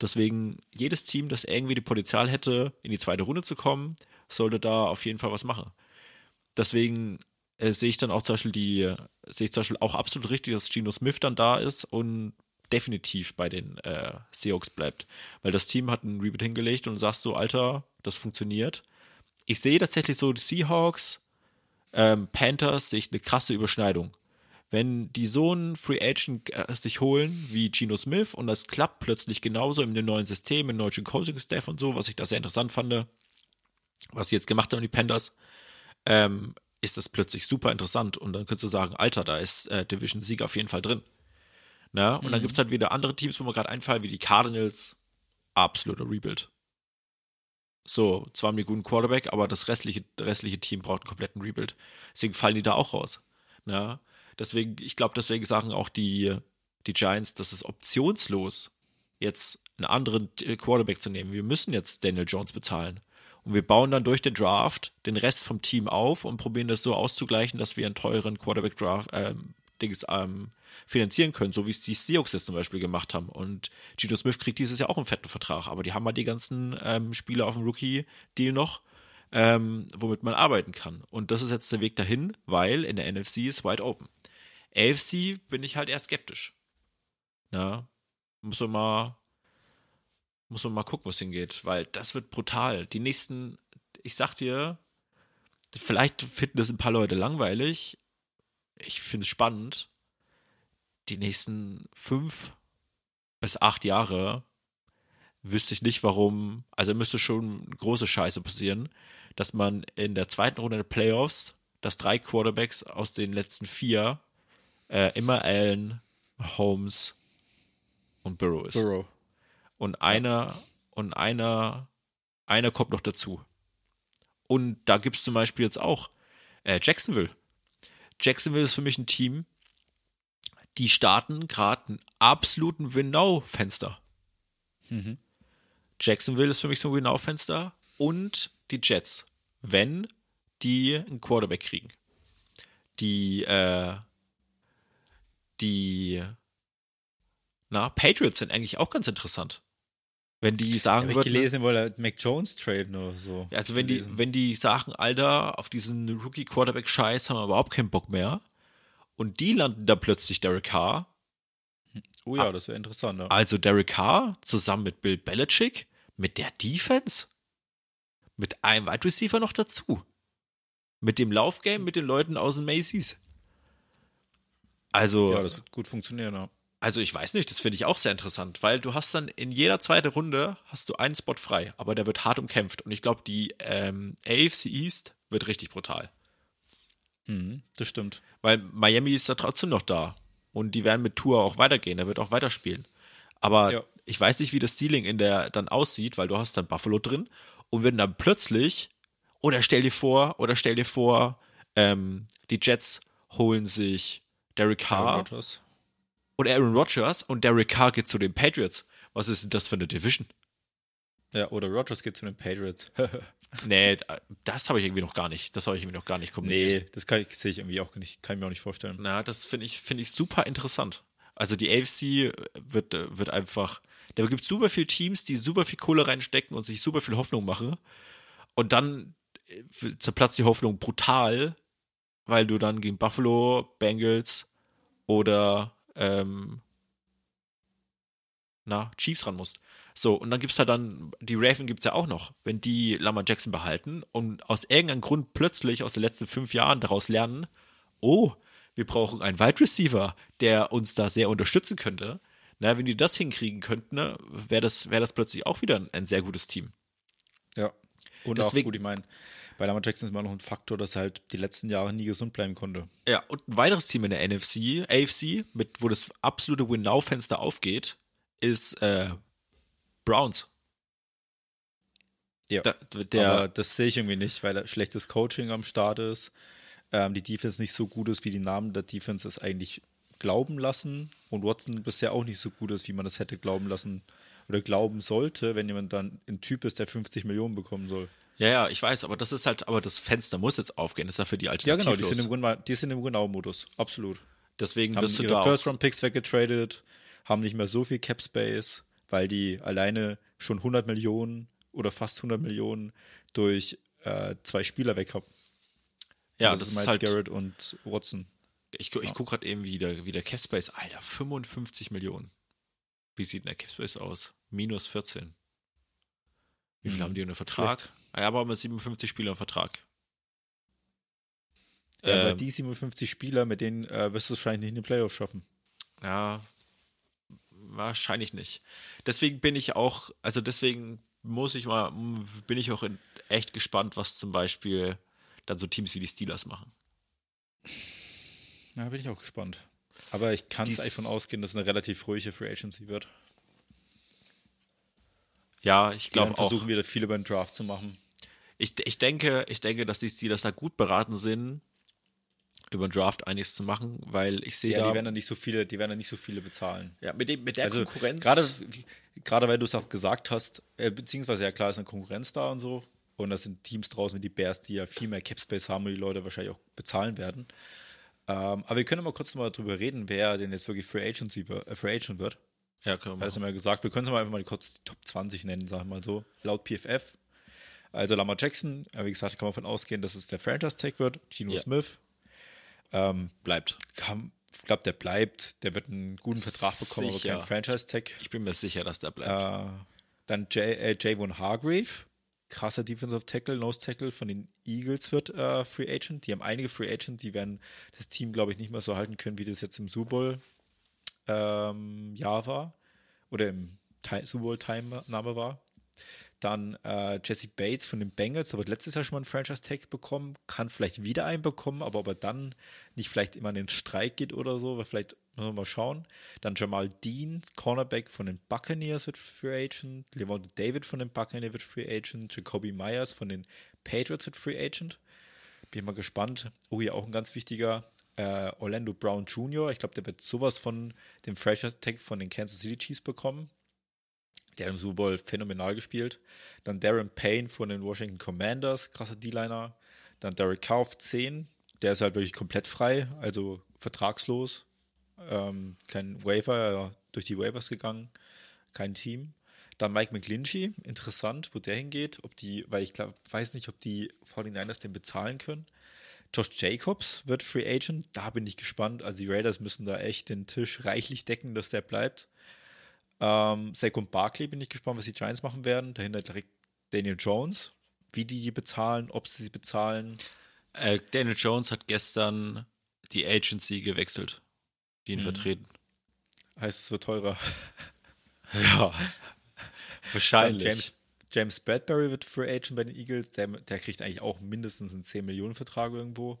Deswegen, jedes Team, das irgendwie die Potenzial hätte, in die zweite Runde zu kommen, sollte da auf jeden Fall was machen. Deswegen äh, sehe ich dann auch zum Beispiel die, sehe ich zum Beispiel auch absolut richtig, dass Geno Smith dann da ist und definitiv bei den äh, Seahawks bleibt. Weil das Team hat einen Rebuild hingelegt und sagst so, Alter, das funktioniert. Ich sehe tatsächlich so die Seahawks, ähm, Panthers, sehe ich eine krasse Überschneidung. Wenn die so einen Free Agent äh, sich holen wie Geno Smith und das klappt plötzlich genauso in dem neuen System, im neuen Coaching Staff und so, was ich da sehr interessant fand, was sie jetzt gemacht haben, die Panthers, ähm, ist das plötzlich super interessant. Und dann könntest du sagen, Alter, da ist äh, Division-Sieg auf jeden Fall drin. Na? Und dann gibt es halt wieder andere Teams, wo mir gerade einfallen, wie die Cardinals. Absoluter Rebuild. So, zwar mit guten Quarterback, aber das restliche, restliche Team braucht einen kompletten Rebuild. Deswegen fallen die da auch raus. Na? Deswegen, ich glaube, deswegen sagen auch die, die Giants, das ist optionslos, jetzt einen anderen Quarterback zu nehmen. Wir müssen jetzt Daniel Jones bezahlen. Und wir bauen dann durch den Draft den Rest vom Team auf und probieren das so auszugleichen, dass wir einen teuren Quarterback-Draft ähm, Dings, ähm, finanzieren können, so wie es die Seahawks jetzt zum Beispiel gemacht haben. Und Gino Smith kriegt dieses Jahr auch einen fetten Vertrag, aber die haben halt die ganzen ähm, Spieler auf dem Rookie-Deal noch, ähm, womit man arbeiten kann. Und das ist jetzt der Weg dahin, weil in der NFC ist wide open. AFC bin ich halt eher skeptisch. Ja, muss man mal, muss man mal gucken, wo es hingeht, weil das wird brutal. Die nächsten, ich sag dir, vielleicht finden das ein paar Leute langweilig. Ich finde es spannend. Die nächsten fünf bis acht Jahre wüsste ich nicht, warum. Also müsste schon große Scheiße passieren, dass man in der zweiten Runde der Playoffs, dass drei Quarterbacks aus den letzten vier äh, immer Allen, Holmes und Burrow ist. Burrow. Und einer, und einer, einer kommt noch dazu. Und da gibt es zum Beispiel jetzt auch äh, Jacksonville. Jacksonville ist für mich ein Team, die starten gerade einen absoluten Win-Now-Fenster. Mhm. Jacksonville ist für mich so ein Win-Now-Fenster und die Jets, wenn die einen Quarterback kriegen. Die, äh, die, na, Patriots sind eigentlich auch ganz interessant. Wenn die sagen ich würden, gelesen, wollte Mac Jones traden oder so. also wenn die, Gelesen. wenn die sagen, Alter, auf diesen Rookie-Quarterback-Scheiß haben wir überhaupt keinen Bock mehr. Und die landen da plötzlich Derek Carr. Oh ja, das wäre interessant. Ja. Also Derek Carr zusammen mit Bill Belichick, mit der Defense, mit einem Wide Receiver noch dazu. Mit dem Laufgame, mit den Leuten aus den Macy's. Also, Ja, das wird gut funktionieren. Ja. also ich weiß nicht, das finde ich auch sehr interessant, weil du hast dann in jeder zweiten Runde hast du einen Spot frei, aber der wird hart umkämpft. Und ich glaube, die ähm, AFC East wird richtig brutal. Mhm, das stimmt. Weil Miami ist da trotzdem noch da. Und die werden mit Tour auch weitergehen. Er wird auch weiterspielen. Aber Ja. ich weiß nicht, wie das Ceiling in der dann aussieht, weil du hast dann Buffalo drin. Und wenn dann plötzlich, oder stell dir vor, oder stell dir vor, ähm, die Jets holen sich Derek Aaron Carr Rodgers. und Aaron Rodgers und Derek Carr geht zu den Patriots. Was ist denn das für eine Division? Ja, oder Rodgers geht zu den Patriots. Nee, das habe ich irgendwie noch gar nicht. Das habe ich irgendwie noch gar nicht kombiniert. nee, das kann ich, sehe ich irgendwie auch nicht. Kann ich mir auch nicht vorstellen. Na, das finde ich, finde ich super interessant. Also die AFC wird, wird einfach, da gibt es super viele Teams, die super viel Kohle reinstecken und sich super viel Hoffnung machen. Und dann äh, zerplatzt die Hoffnung brutal, weil du dann gegen Buffalo, Bengals oder ähm, na, Chiefs ran musst. So, und dann gibt's halt dann, die Raven gibt's ja auch noch, wenn die Lamar Jackson behalten und aus irgendeinem Grund plötzlich aus den letzten fünf Jahren daraus lernen, oh, wir brauchen einen Wide Receiver, der uns da sehr unterstützen könnte. Na, wenn die das hinkriegen könnten, ne, wäre das, wär das plötzlich auch wieder ein, ein sehr gutes Team. Ja. Und Deswegen- auch gut, ich meine, bei Lamar Jackson ist immer noch ein Faktor, dass er halt die letzten Jahre nie gesund bleiben konnte. Ja, und ein weiteres Team in der NFC, AFC, mit, wo das absolute Win-Now-Fenster aufgeht, ist äh, Browns. Ja. Da, der, das sehe ich irgendwie nicht, weil da schlechtes Coaching am Start ist, ähm, die Defense nicht so gut ist, wie die Namen der Defense es eigentlich glauben lassen und Watson bisher auch nicht so gut ist, wie man das hätte glauben lassen oder glauben sollte, wenn jemand dann ein Typ ist, der 50 Millionen bekommen soll. ja, ja, ich weiß, aber das ist halt, aber das Fenster muss jetzt aufgehen, das ist ja für die Ja, Alternativlos. genau, die sind im, Grund, die sind im Genau-Modus, absolut. Deswegen Haben wirst du ihre da First-Round-Picks weggetradet, haben nicht mehr so viel Cap-Space, weil die alleine schon 100 Millionen oder fast 100 Millionen durch äh, zwei Spieler weg haben. ja, Also das ist Miles halt, Garrett und Watson. ich, ich gucke gerade eben wieder, wie der Cap Space, Alter, 55 Millionen. Wie sieht denn der Capspace aus? Minus 14. Wie viel Mhm. haben die unter Vertrag? Schlecht. Ah, Ja, aber mit 57 Spieler im Vertrag. Ja, aber Ähm, die 57 Spieler, mit denen äh, wirst du es wahrscheinlich nicht in den Playoffs schaffen. Ja, wahrscheinlich nicht. Deswegen bin ich auch, also deswegen muss ich mal, bin ich auch echt gespannt, was zum Beispiel dann so Teams wie die Steelers machen. Ja, bin ich auch gespannt. Aber ich kann es eigentlich von ausgehen, dass es eine relativ ruhige Free Agency wird. Ja, ich glaube auch. versuchen wieder viel über den Draft zu machen. Ich, ich, denke, ich denke, dass die Steelers da gut beraten sind, über den Draft einiges zu machen, weil ich sehe Ja, da die werden dann nicht so viele, die werden dann nicht so viele bezahlen. ja, mit, dem, mit der Also Konkurrenz. gerade, gerade weil du es auch gesagt hast, äh, beziehungsweise ja klar ist eine Konkurrenz da und so. Und das sind Teams draußen wie die Bears, die ja viel mehr Cap Space haben und die Leute wahrscheinlich auch bezahlen werden. Ähm, aber wir können mal kurz mal drüber reden, wer denn jetzt wirklich Free, Agency, äh, Free Agent wird. ja, können wir Das haben wir gesagt, wir können es mal einfach mal kurz die Top 20 nennen, sagen wir mal so, laut PFF. Also Lamar Jackson, ja, wie gesagt, kann man davon ausgehen, dass es der Franchise-Tag wird. Geno Ja. Smith, ähm, Bleibt. kann, ich glaube, der bleibt, der wird einen guten Vertrag bekommen, Sicher. aber keinen Franchise-Tag. Ich bin mir sicher, dass der bleibt. Äh, dann Jay, äh, Javon Hargrave, krasser Defensive Tackle, Nose Tackle von den Eagles wird äh, Free Agent. Die haben einige Free Agent, die werden das Team, glaube ich, nicht mehr so halten können, wie das jetzt im Super Bowl ähm, Jahr war oder im Super Bowl Teilnahme war. Dann äh, Jesse Bates von den Bengals, der wird letztes Jahr schon mal einen Franchise-Tag bekommen, kann vielleicht wieder einen bekommen, aber ob er dann nicht vielleicht immer in den Streik geht oder so, weil vielleicht müssen wir mal schauen. Dann Jamal Dean, Cornerback von den Buccaneers wird Free Agent, Levante David von den Buccaneers wird Free Agent, Jacoby Myers von den Patriots wird Free Agent. Bin ich mal gespannt. Oh, hier auch ein ganz wichtiger, äh, Orlando Brown Jr., ich glaube, der wird sowas von dem Franchise-Tag von den Kansas City Chiefs bekommen. Der im Super Bowl phänomenal gespielt. Dann Darren Payne von den Washington Commanders, krasser D-Liner. Dann Derek Carr auf 10. Der ist halt wirklich komplett frei, also vertragslos. Ähm, kein Waiver, durch die Waivers gegangen. Kein Team. Dann Mike McGlinchey, interessant, wo der hingeht. Ob die, weil ich glaub, weiß nicht, ob die 49ers den bezahlen können. Josh Jacobs wird Free Agent. Da bin ich gespannt. Also die Raiders müssen da echt den Tisch reichlich decken, dass der bleibt. Ähm, Saquon Barkley bin ich gespannt, was die Giants machen werden. Dahinter direkt Daniel Jones. Wie die die bezahlen, ob sie sie bezahlen. Äh, Daniel Jones hat gestern die Agency gewechselt, die ihn Mhm. vertreten. Heißt, es wird teurer. Ja, Dann wahrscheinlich. James, James Bradbury wird Free Agent bei den Eagles. Der, der kriegt eigentlich auch mindestens einen 10 Millionen Vertrag irgendwo.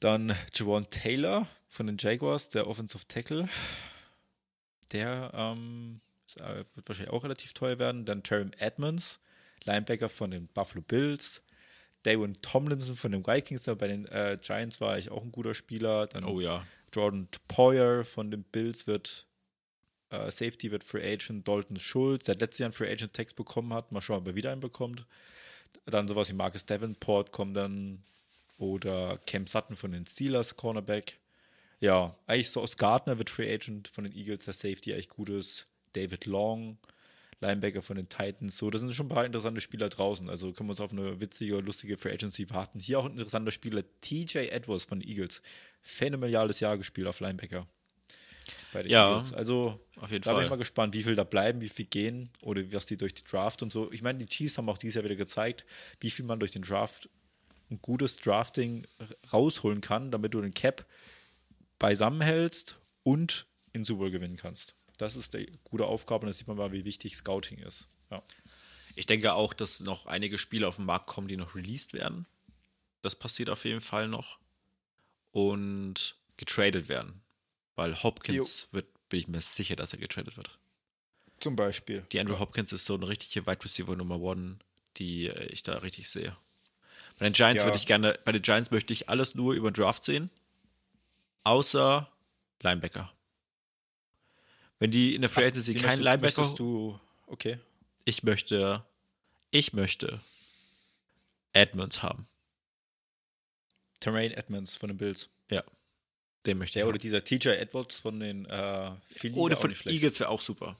Dann Javon Taylor von den Jaguars, der Offensive Tackle. Der ähm, äh, wird wahrscheinlich auch relativ teuer werden. Dann Terry Edmonds, Linebacker von den Buffalo Bills. David Tomlinson von den Vikings, der bei den äh, Giants war eigentlich auch ein guter Spieler. Dann oh ja. Jordan Poyer von den Bills wird äh, Safety wird Free Agent, Dalton Schulz, der letztes Jahr einen Free Agent Text bekommen hat, mal schauen, ob er wieder einen bekommt. Dann sowas wie Marcus Davenport kommt dann oder Cam Sutton von den Steelers, Cornerback. Ja, eigentlich so aus Gardner wird Free Agent von den Eagles, der Safety echt gut ist. David Long, Linebacker von den Titans. So, das sind schon ein paar interessante Spieler draußen. Also können wir uns auf eine witzige, lustige Free Agency warten. Hier auch ein interessanter Spieler, TJ Edwards von den Eagles. Phänomenales Jahr gespielt auf Linebacker. Bei den Ja, Eagles. Also, auf jeden da bin Fall. ich mal gespannt, wie viel da bleiben, wie viel gehen oder was die durch die Draft und so. Ich meine, die Chiefs haben auch dieses Jahr wieder gezeigt, wie viel man durch den Draft ein gutes Drafting rausholen kann, damit du den Cap beisammenhältst und in Super gewinnen kannst. Das ist eine gute Aufgabe und da sieht man mal, wie wichtig Scouting ist. Ja. Ich denke auch, dass noch einige Spiele auf den Markt kommen, die noch released werden. Das passiert auf jeden Fall noch. Und getradet werden. Weil Hopkins wird, bin ich mir sicher, dass er getradet wird. Zum Beispiel. Die Andrew Hopkins ist so eine richtige Wide Receiver Nummer One, die äh, ich da richtig sehe. Bei den Giants Ja. würde ich gerne, bei den Giants möchte ich alles nur über den Draft sehen. Außer Linebacker. Wenn die in der Free Agency keinen Linebacker, möchtest du, okay. ich möchte, ich möchte Edmonds haben. Terrain Edmonds von den Bills. Ja. Den möchte ich haben. oder dieser TJ Edwards von den äh, Philly Oder von. Eagles wäre auch super.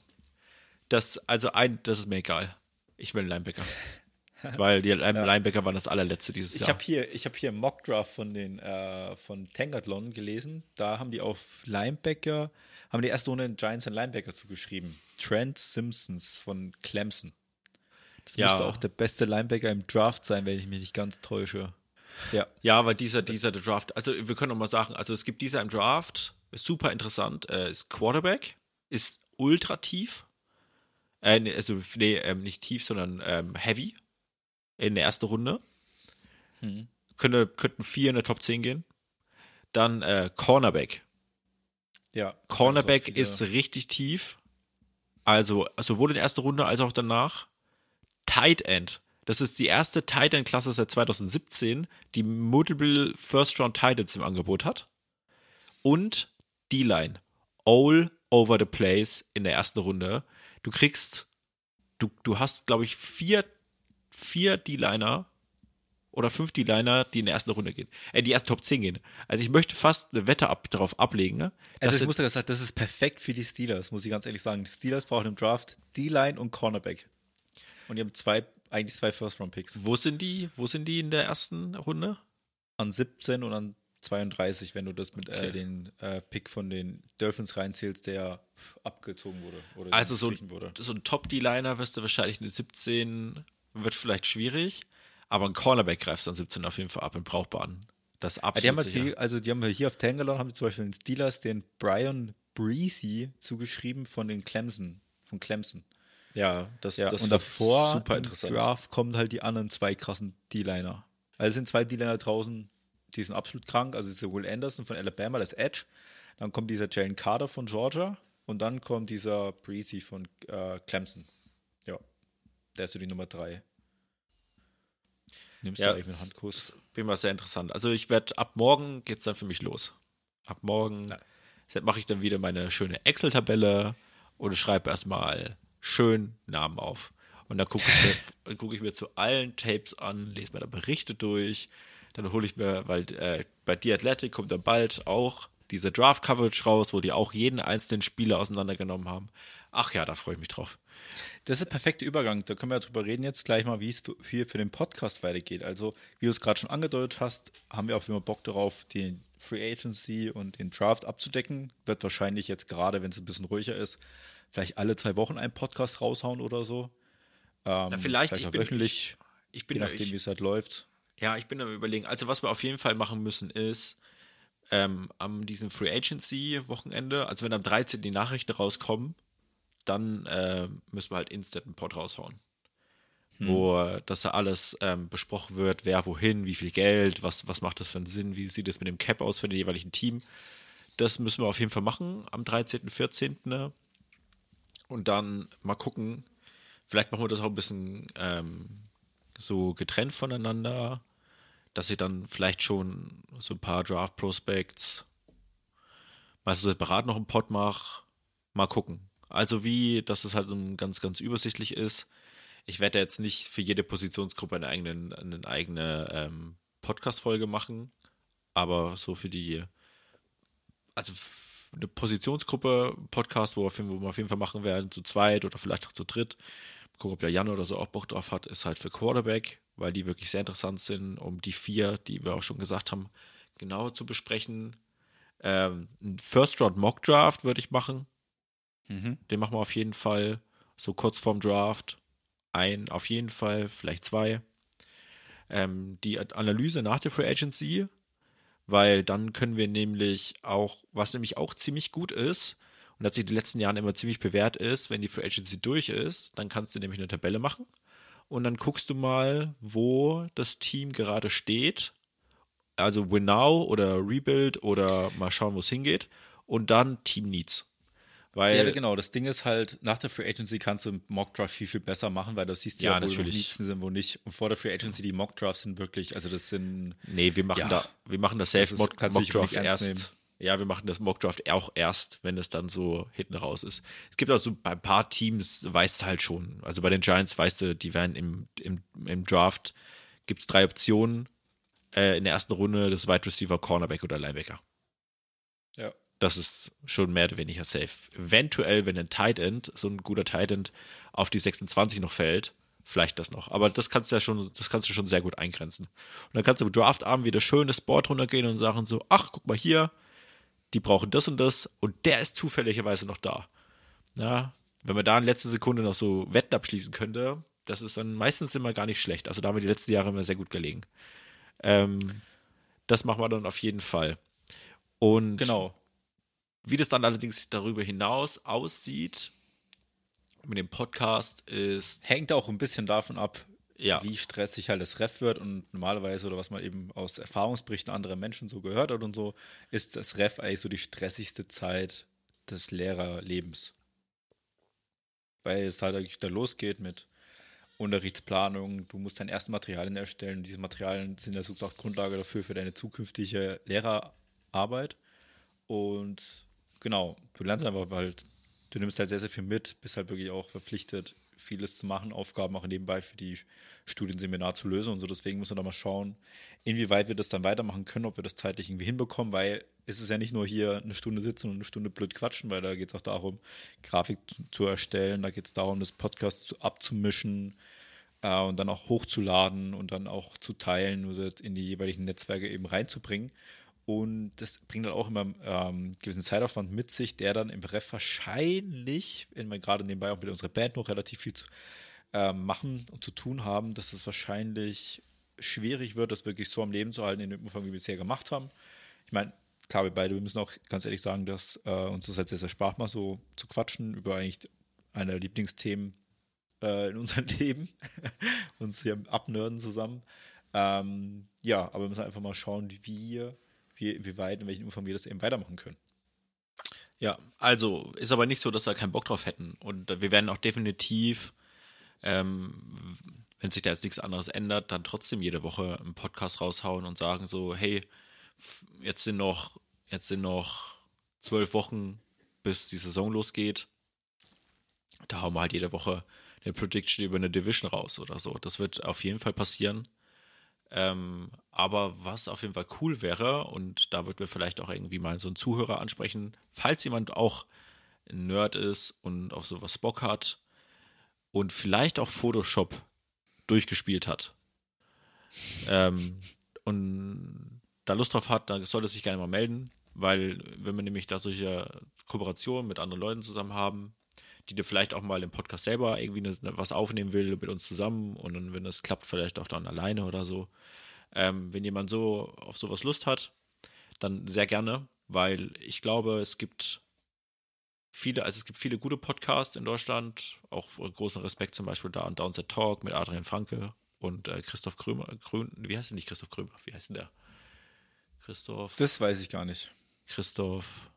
Das, also ein, das ist mir egal. Ich will einen Linebacker. Weil die Linebacker waren das allerletzte dieses Ich Jahr. habe hier, ich hab hier einen Mockdraft von den äh, von Tangathlon gelesen. Da haben die auf Linebacker, haben die erste Runde in Giants und Linebacker zugeschrieben. Trent Simpsons von Clemson. Das Ja. müsste auch der beste Linebacker im Draft sein, wenn ich mich nicht ganz täusche. Ja. Ja, weil dieser, dieser der Draft, also wir können noch mal sagen, also es gibt dieser im Draft, ist super interessant, äh, ist Quarterback, ist ultra tief, äh, nee, also nee, ähm, nicht tief, sondern ähm, heavy in der ersten Runde. Könnte, könnten vier in der Top 10 gehen. Dann äh, Cornerback. Ja. Cornerback Also ist richtig tief. Also sowohl in der ersten Runde als auch danach. Tight End. Das ist die erste Tight End Klasse seit 2017, die multiple First Round Tight Ends im Angebot hat. Und D-Line. All over the place in der ersten Runde. Du kriegst, du, du hast, glaube ich, vier, vier D-Liner oder fünf D-Liner, die in der ersten Runde gehen. Äh, die ersten Top 10 gehen. Also ich möchte fast eine Wette ab, darauf ablegen. Ne? Also ich muss ja sagen, das ist perfekt für die Steelers, muss ich ganz ehrlich sagen. Die Steelers brauchen im Draft D-Line und Cornerback. Und die haben zwei, eigentlich zwei First-Round-Picks. Wo sind die? Wo sind die in der ersten Runde? An 17 und an 32, wenn du das mit Okay. äh, den äh, Pick von den Dolphins reinzählst, der abgezogen wurde. Oder Also so, wurde. so ein Top-D-Liner wirst du wahrscheinlich eine 17, wird vielleicht schwierig, aber ein Cornerback greifst dann 17 auf jeden Fall ab in brauchbaren. Das ist Ja, die haben absolut halt sicher. hier, also die haben wir hier auf Tangalon haben zum Beispiel den Steelers den Brian Breezy zugeschrieben von den Clemson, von Clemson. Ja, das, Ja, das und davor super im interessant. Draft kommen halt die anderen zwei krassen D-Liner. Also es sind zwei D-Liner draußen, die sind absolut krank. Also ist der Will Anderson von Alabama, das Edge. Dann kommt dieser Jalen Carter von Georgia und dann kommt dieser Breezy von äh, Clemson. Ja, der ist so die Nummer drei. Nimmst Ja, du eigentlich mit Handkuss? Bin mal sehr interessant. Also ich werde ab morgen geht's dann für mich los. Ab morgen mache ich dann wieder meine schöne Excel-Tabelle und schreibe erstmal schön Namen auf. Und dann gucke ich, mir- guck ich mir zu allen Tapes an, lese mir da Berichte durch. Dann hole ich mir, weil äh, bei The Athletic kommt dann bald auch diese Draft-Coverage raus, wo die auch jeden einzelnen Spieler auseinandergenommen haben. Ach ja, da freue ich mich drauf. Das ist der perfekte Übergang. Da können wir ja drüber reden jetzt gleich mal, wie es für, hier für den Podcast weitergeht. Also, wie du es gerade schon angedeutet hast, haben wir auf jeden Fall Bock darauf, den Free Agency und den Draft abzudecken. Wird wahrscheinlich jetzt gerade, wenn es ein bisschen ruhiger ist, vielleicht alle zwei Wochen einen Podcast raushauen oder so. Ähm, Ja, vielleicht, ich auch bin, wöchentlich, ich, ich bin je nachdem, ich, wie es halt läuft. Ja, ich bin am überlegen. Also was wir auf jeden Fall machen müssen ist, ähm, am diesem Free Agency Wochenende, also wenn am 13. die Nachrichten rauskommen, dann äh, müssen wir halt instant einen Pod raushauen. Wo äh, das da alles ähm, besprochen wird, wer wohin, wie viel Geld, was, was macht das für einen Sinn, wie sieht es mit dem Cap aus für den jeweiligen Team. Das müssen wir auf jeden Fall machen am 13., 14. Und dann mal gucken, vielleicht machen wir das auch ein bisschen ähm, so getrennt voneinander, dass ich dann vielleicht schon so ein paar Draft Prospects mal so separat noch einen Pod mache. Mal gucken. Also wie, dass es halt so ganz, ganz übersichtlich ist. Ich werde jetzt nicht für jede Positionsgruppe eine eigene, eine eigene ähm, Podcast-Folge machen, aber so für die, also eine Positionsgruppe Podcast, wo wir, auf jeden- wo wir auf jeden Fall machen werden, zu zweit oder vielleicht auch zu dritt. Gucken, ob der Jan oder so auch Bock drauf hat, ist halt für Quarterback, weil die wirklich sehr interessant sind, um die vier, die wir auch schon gesagt haben, genauer zu besprechen. Ähm, ein First Round Mock Draft würde ich machen. Den machen wir auf jeden Fall so kurz vorm Draft. Ein auf jeden Fall, vielleicht zwei. Ähm, die Analyse nach der Free Agency, weil dann können wir nämlich auch, was nämlich auch ziemlich gut ist und hat sich in den letzten Jahren immer ziemlich bewährt ist, wenn die Free Agency durch ist, dann kannst du nämlich eine Tabelle machen und dann guckst du mal, wo das Team gerade steht. Also Win Now oder Rebuild oder mal schauen, wo es hingeht und dann Team Needs. Weil Ja, genau. Das Ding ist halt, nach der Free Agency kannst du Mock Draft viel, viel besser machen, weil du siehst Ja, ja, wo natürlich. die Liebsten sind, wo nicht. Und vor der Free Agency, die Mock Drafts sind wirklich, also das sind, Nee, wir machen Ja. da, wir machen das Safe ist- Mock, erst. nehmen. Ja, wir machen das Mock Draft auch erst, wenn es dann so hinten raus ist. Es gibt auch so bei ein paar Teams, weißt du halt schon. Also bei den Giants weißt du, die werden im, im, im Draft, gibt es drei Optionen. Äh, in der ersten Runde das Wide Receiver, Cornerback oder Linebacker. ja. Das ist schon mehr oder weniger safe. Eventuell, wenn ein Tight End, so ein guter Tight End, auf die 26 noch fällt, Vielleicht das noch. Aber das kannst du ja schon, das kannst du schon sehr gut eingrenzen. Und dann kannst du am Draftabend wieder schön das Board runtergehen und sagen so, ach, guck mal hier, die brauchen das und das und der ist zufälligerweise noch da. Ja, wenn man da in letzter Sekunde noch so Wetten abschließen könnte, das ist dann meistens immer gar nicht schlecht. Also da haben wir die letzten Jahre immer sehr gut gelegen. Ähm, das machen wir dann auf jeden Fall. Und Genau. Wie das dann allerdings darüber hinaus aussieht mit dem Podcast ist, Hängt auch ein bisschen davon ab, Ja. wie stressig halt das Ref wird und normalerweise oder was man eben aus Erfahrungsberichten anderer Menschen so gehört hat und so, ist das Ref eigentlich so die stressigste Zeit des Lehrerlebens. Weil es halt eigentlich da losgeht mit Unterrichtsplanung, du musst deine ersten Materialien erstellen. Diese Materialien sind ja sozusagen Grundlage dafür für deine zukünftige Lehrerarbeit. Und genau, du lernst einfach, weil du nimmst halt sehr, sehr viel mit, bist halt wirklich auch verpflichtet, vieles zu machen, Aufgaben auch nebenbei für die Studienseminar zu lösen und so. Deswegen müssen wir da mal schauen, inwieweit wir das dann weitermachen können, ob wir das zeitlich irgendwie hinbekommen, weil es ist ja nicht nur hier eine Stunde sitzen und eine Stunde blöd quatschen, weil da geht es auch darum, Grafik zu, zu erstellen, da geht es darum, das Podcast zu, abzumischen äh, und dann auch hochzuladen und dann auch zu teilen oder in die jeweiligen Netzwerke eben reinzubringen. Und das bringt dann auch immer ähm, gewissen Zeitaufwand mit sich, der dann im Ref wahrscheinlich, wenn wir gerade nebenbei auch mit unserer Band noch relativ viel zu ähm, machen und zu tun haben, dass es wahrscheinlich schwierig wird, das wirklich so am Leben zu halten, in dem Umfang, wie wir bisher gemacht haben. Ich meine, klar, wir beide, wir müssen auch ganz ehrlich sagen, dass äh, uns das halt sehr, sehr Spaß macht, so zu quatschen über eigentlich einer der Lieblingsthemen äh, in unserem Leben, uns hier abnörden zusammen. Ähm, ja, aber wir müssen einfach mal schauen, wie wir, wie, wie weit, in welchem Umfang wir das eben weitermachen können. Ja, also ist aber nicht so, dass wir keinen Bock drauf hätten. Und wir werden auch definitiv, ähm, wenn sich da jetzt nichts anderes ändert, dann trotzdem jede Woche einen Podcast raushauen und sagen so, hey, jetzt sind noch, jetzt sind noch zwölf Wochen, bis die Saison losgeht. Da hauen wir halt jede Woche eine Prediction über eine Division raus oder so. Das wird auf jeden Fall passieren. Ähm, aber was auf jeden Fall cool wäre, und da wird wir vielleicht auch irgendwie mal so einen Zuhörer ansprechen, falls jemand auch ein Nerd ist und auf sowas Bock hat und vielleicht auch Photoshop durchgespielt hat ähm, und da Lust drauf hat, dann soll er sich gerne mal melden, weil wenn wir nämlich da solche Kooperationen mit anderen Leuten zusammen haben, die dir vielleicht auch mal im Podcast selber irgendwie eine, was aufnehmen will mit uns zusammen und dann, wenn das klappt, vielleicht auch dann alleine oder so. Ähm, wenn jemand so auf sowas Lust hat, dann sehr gerne, weil ich glaube, es gibt viele, also es gibt viele gute Podcasts in Deutschland, auch großen Respekt zum Beispiel da an Downset Talk mit Adrian Franke und äh, Christoph Krömer, Grün, wie heißt denn nicht Christoph Krömer, wie heißt denn der? Christoph. Das weiß ich gar nicht. Christoph.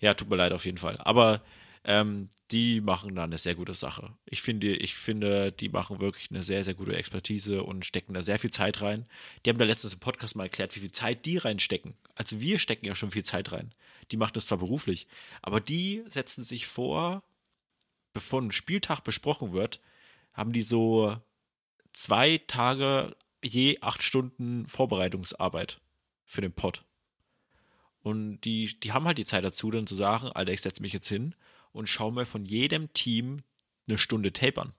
Ja, tut mir leid auf jeden Fall. Aber ähm, die machen da eine sehr gute Sache. Ich finde, ich finde, die machen wirklich eine sehr, sehr gute Expertise und stecken da sehr viel Zeit rein. Die haben da letztens im Podcast mal erklärt, wie viel Zeit die reinstecken. Also wir stecken ja schon viel Zeit rein. Die machen das zwar beruflich, aber die setzen sich vor, bevor ein Spieltag besprochen wird, haben die so zwei Tage je acht Stunden Vorbereitungsarbeit für den Pod. Und die, die haben halt die Zeit dazu, dann zu sagen, Alter, ich setze mich jetzt hin und schaue mir von jedem Team eine Stunde Tape an.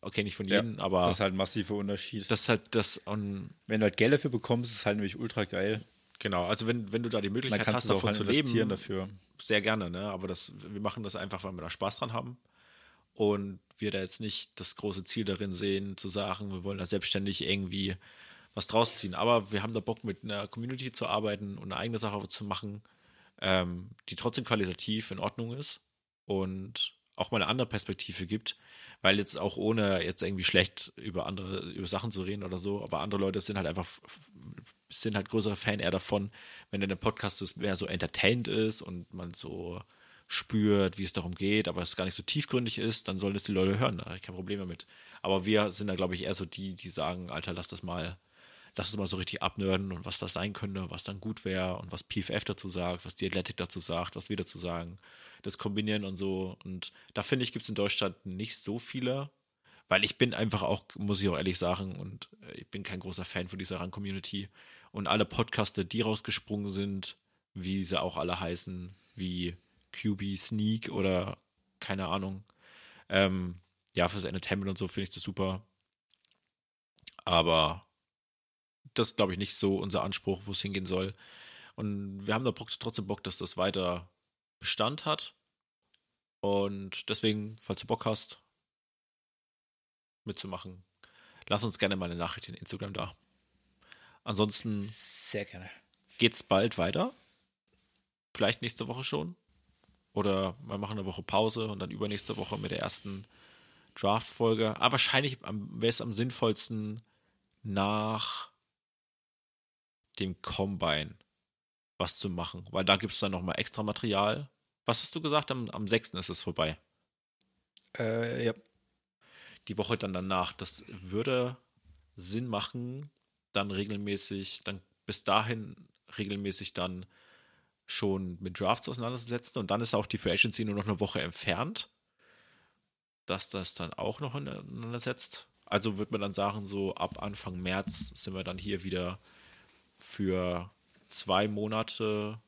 Okay, nicht von Ja, jedem, aber Das ist halt ein massiver Unterschied. das ist halt das und Wenn du halt Geld dafür bekommst, ist es halt nämlich ultra geil. genau, also wenn, wenn du da die Möglichkeit kannst hast, davon halt zu leben, dafür. sehr gerne, ne? Aber das, wir machen das einfach, weil wir da Spaß dran haben. Und wir da jetzt nicht das große Ziel darin sehen, zu sagen, wir wollen da selbstständig irgendwie was draus ziehen. Aber wir haben da Bock, mit einer Community zu arbeiten und eine eigene Sache zu machen, ähm, die trotzdem qualitativ in Ordnung ist und auch mal eine andere Perspektive gibt. Weil jetzt auch ohne jetzt irgendwie schlecht über andere, über Sachen zu reden oder so, aber andere Leute sind halt einfach, sind halt größere Fan eher davon, wenn der Podcast ist, mehr so entertained ist und man so spürt, wie es darum geht, aber es gar nicht so tiefgründig ist, dann sollen es die Leute hören. Da habe ich kein Problem damit. Aber wir sind da, glaube ich, eher so die, die sagen, Alter, lass das mal, lass es mal so richtig abnörden und was das sein könnte, was dann gut wäre und was PFF dazu sagt, was die Athletic dazu sagt, was wir dazu sagen, das kombinieren und so. Und da finde ich, gibt es in Deutschland nicht so viele, weil ich bin einfach auch, muss ich auch ehrlich sagen, und äh, ich bin kein großer Fan von dieser Run-Community. Und alle Podcaster, die rausgesprungen sind, wie sie auch alle heißen, wie QB Sneak oder keine Ahnung, ähm, ja, fürs Entertainment und so finde ich das super. Aber das ist, glaube ich, nicht so unser Anspruch, wo es hingehen soll. Und wir haben da trotzdem Bock, dass das weiter Bestand hat. Und deswegen, falls du Bock hast, mitzumachen, lass uns gerne mal eine Nachricht in Instagram da. Ansonsten Sehr gerne. geht's bald weiter. Vielleicht nächste Woche schon. Oder wir machen eine Woche Pause und dann übernächste Woche mit der ersten Draft-Folge. Aber wahrscheinlich wäre es am sinnvollsten nach dem Combine was zu machen, weil da gibt es dann nochmal extra Material. Was hast du gesagt? Am, am 6. ist es vorbei. Äh, ja. Die Woche dann danach. Das würde Sinn machen, dann regelmäßig, dann bis dahin regelmäßig dann schon mit Drafts auseinanderzusetzen und dann ist auch die Free Agency nur noch eine Woche entfernt, dass das dann auch noch ineinander setzt. Also wird man dann sagen, so ab Anfang März sind wir dann hier wieder für zwei Monate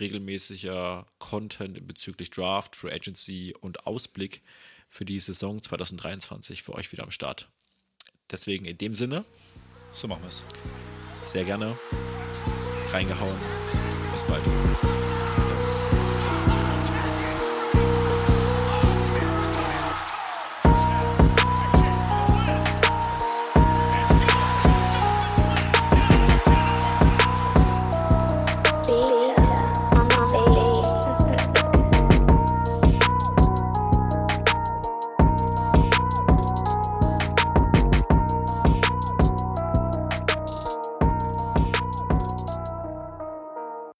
regelmäßiger Content bezüglich Draft, Free Agency und Ausblick für die Saison 2023 für euch wieder am Start. Deswegen in dem Sinne. So machen wir es. Sehr gerne. Reingehauen. Bis bald.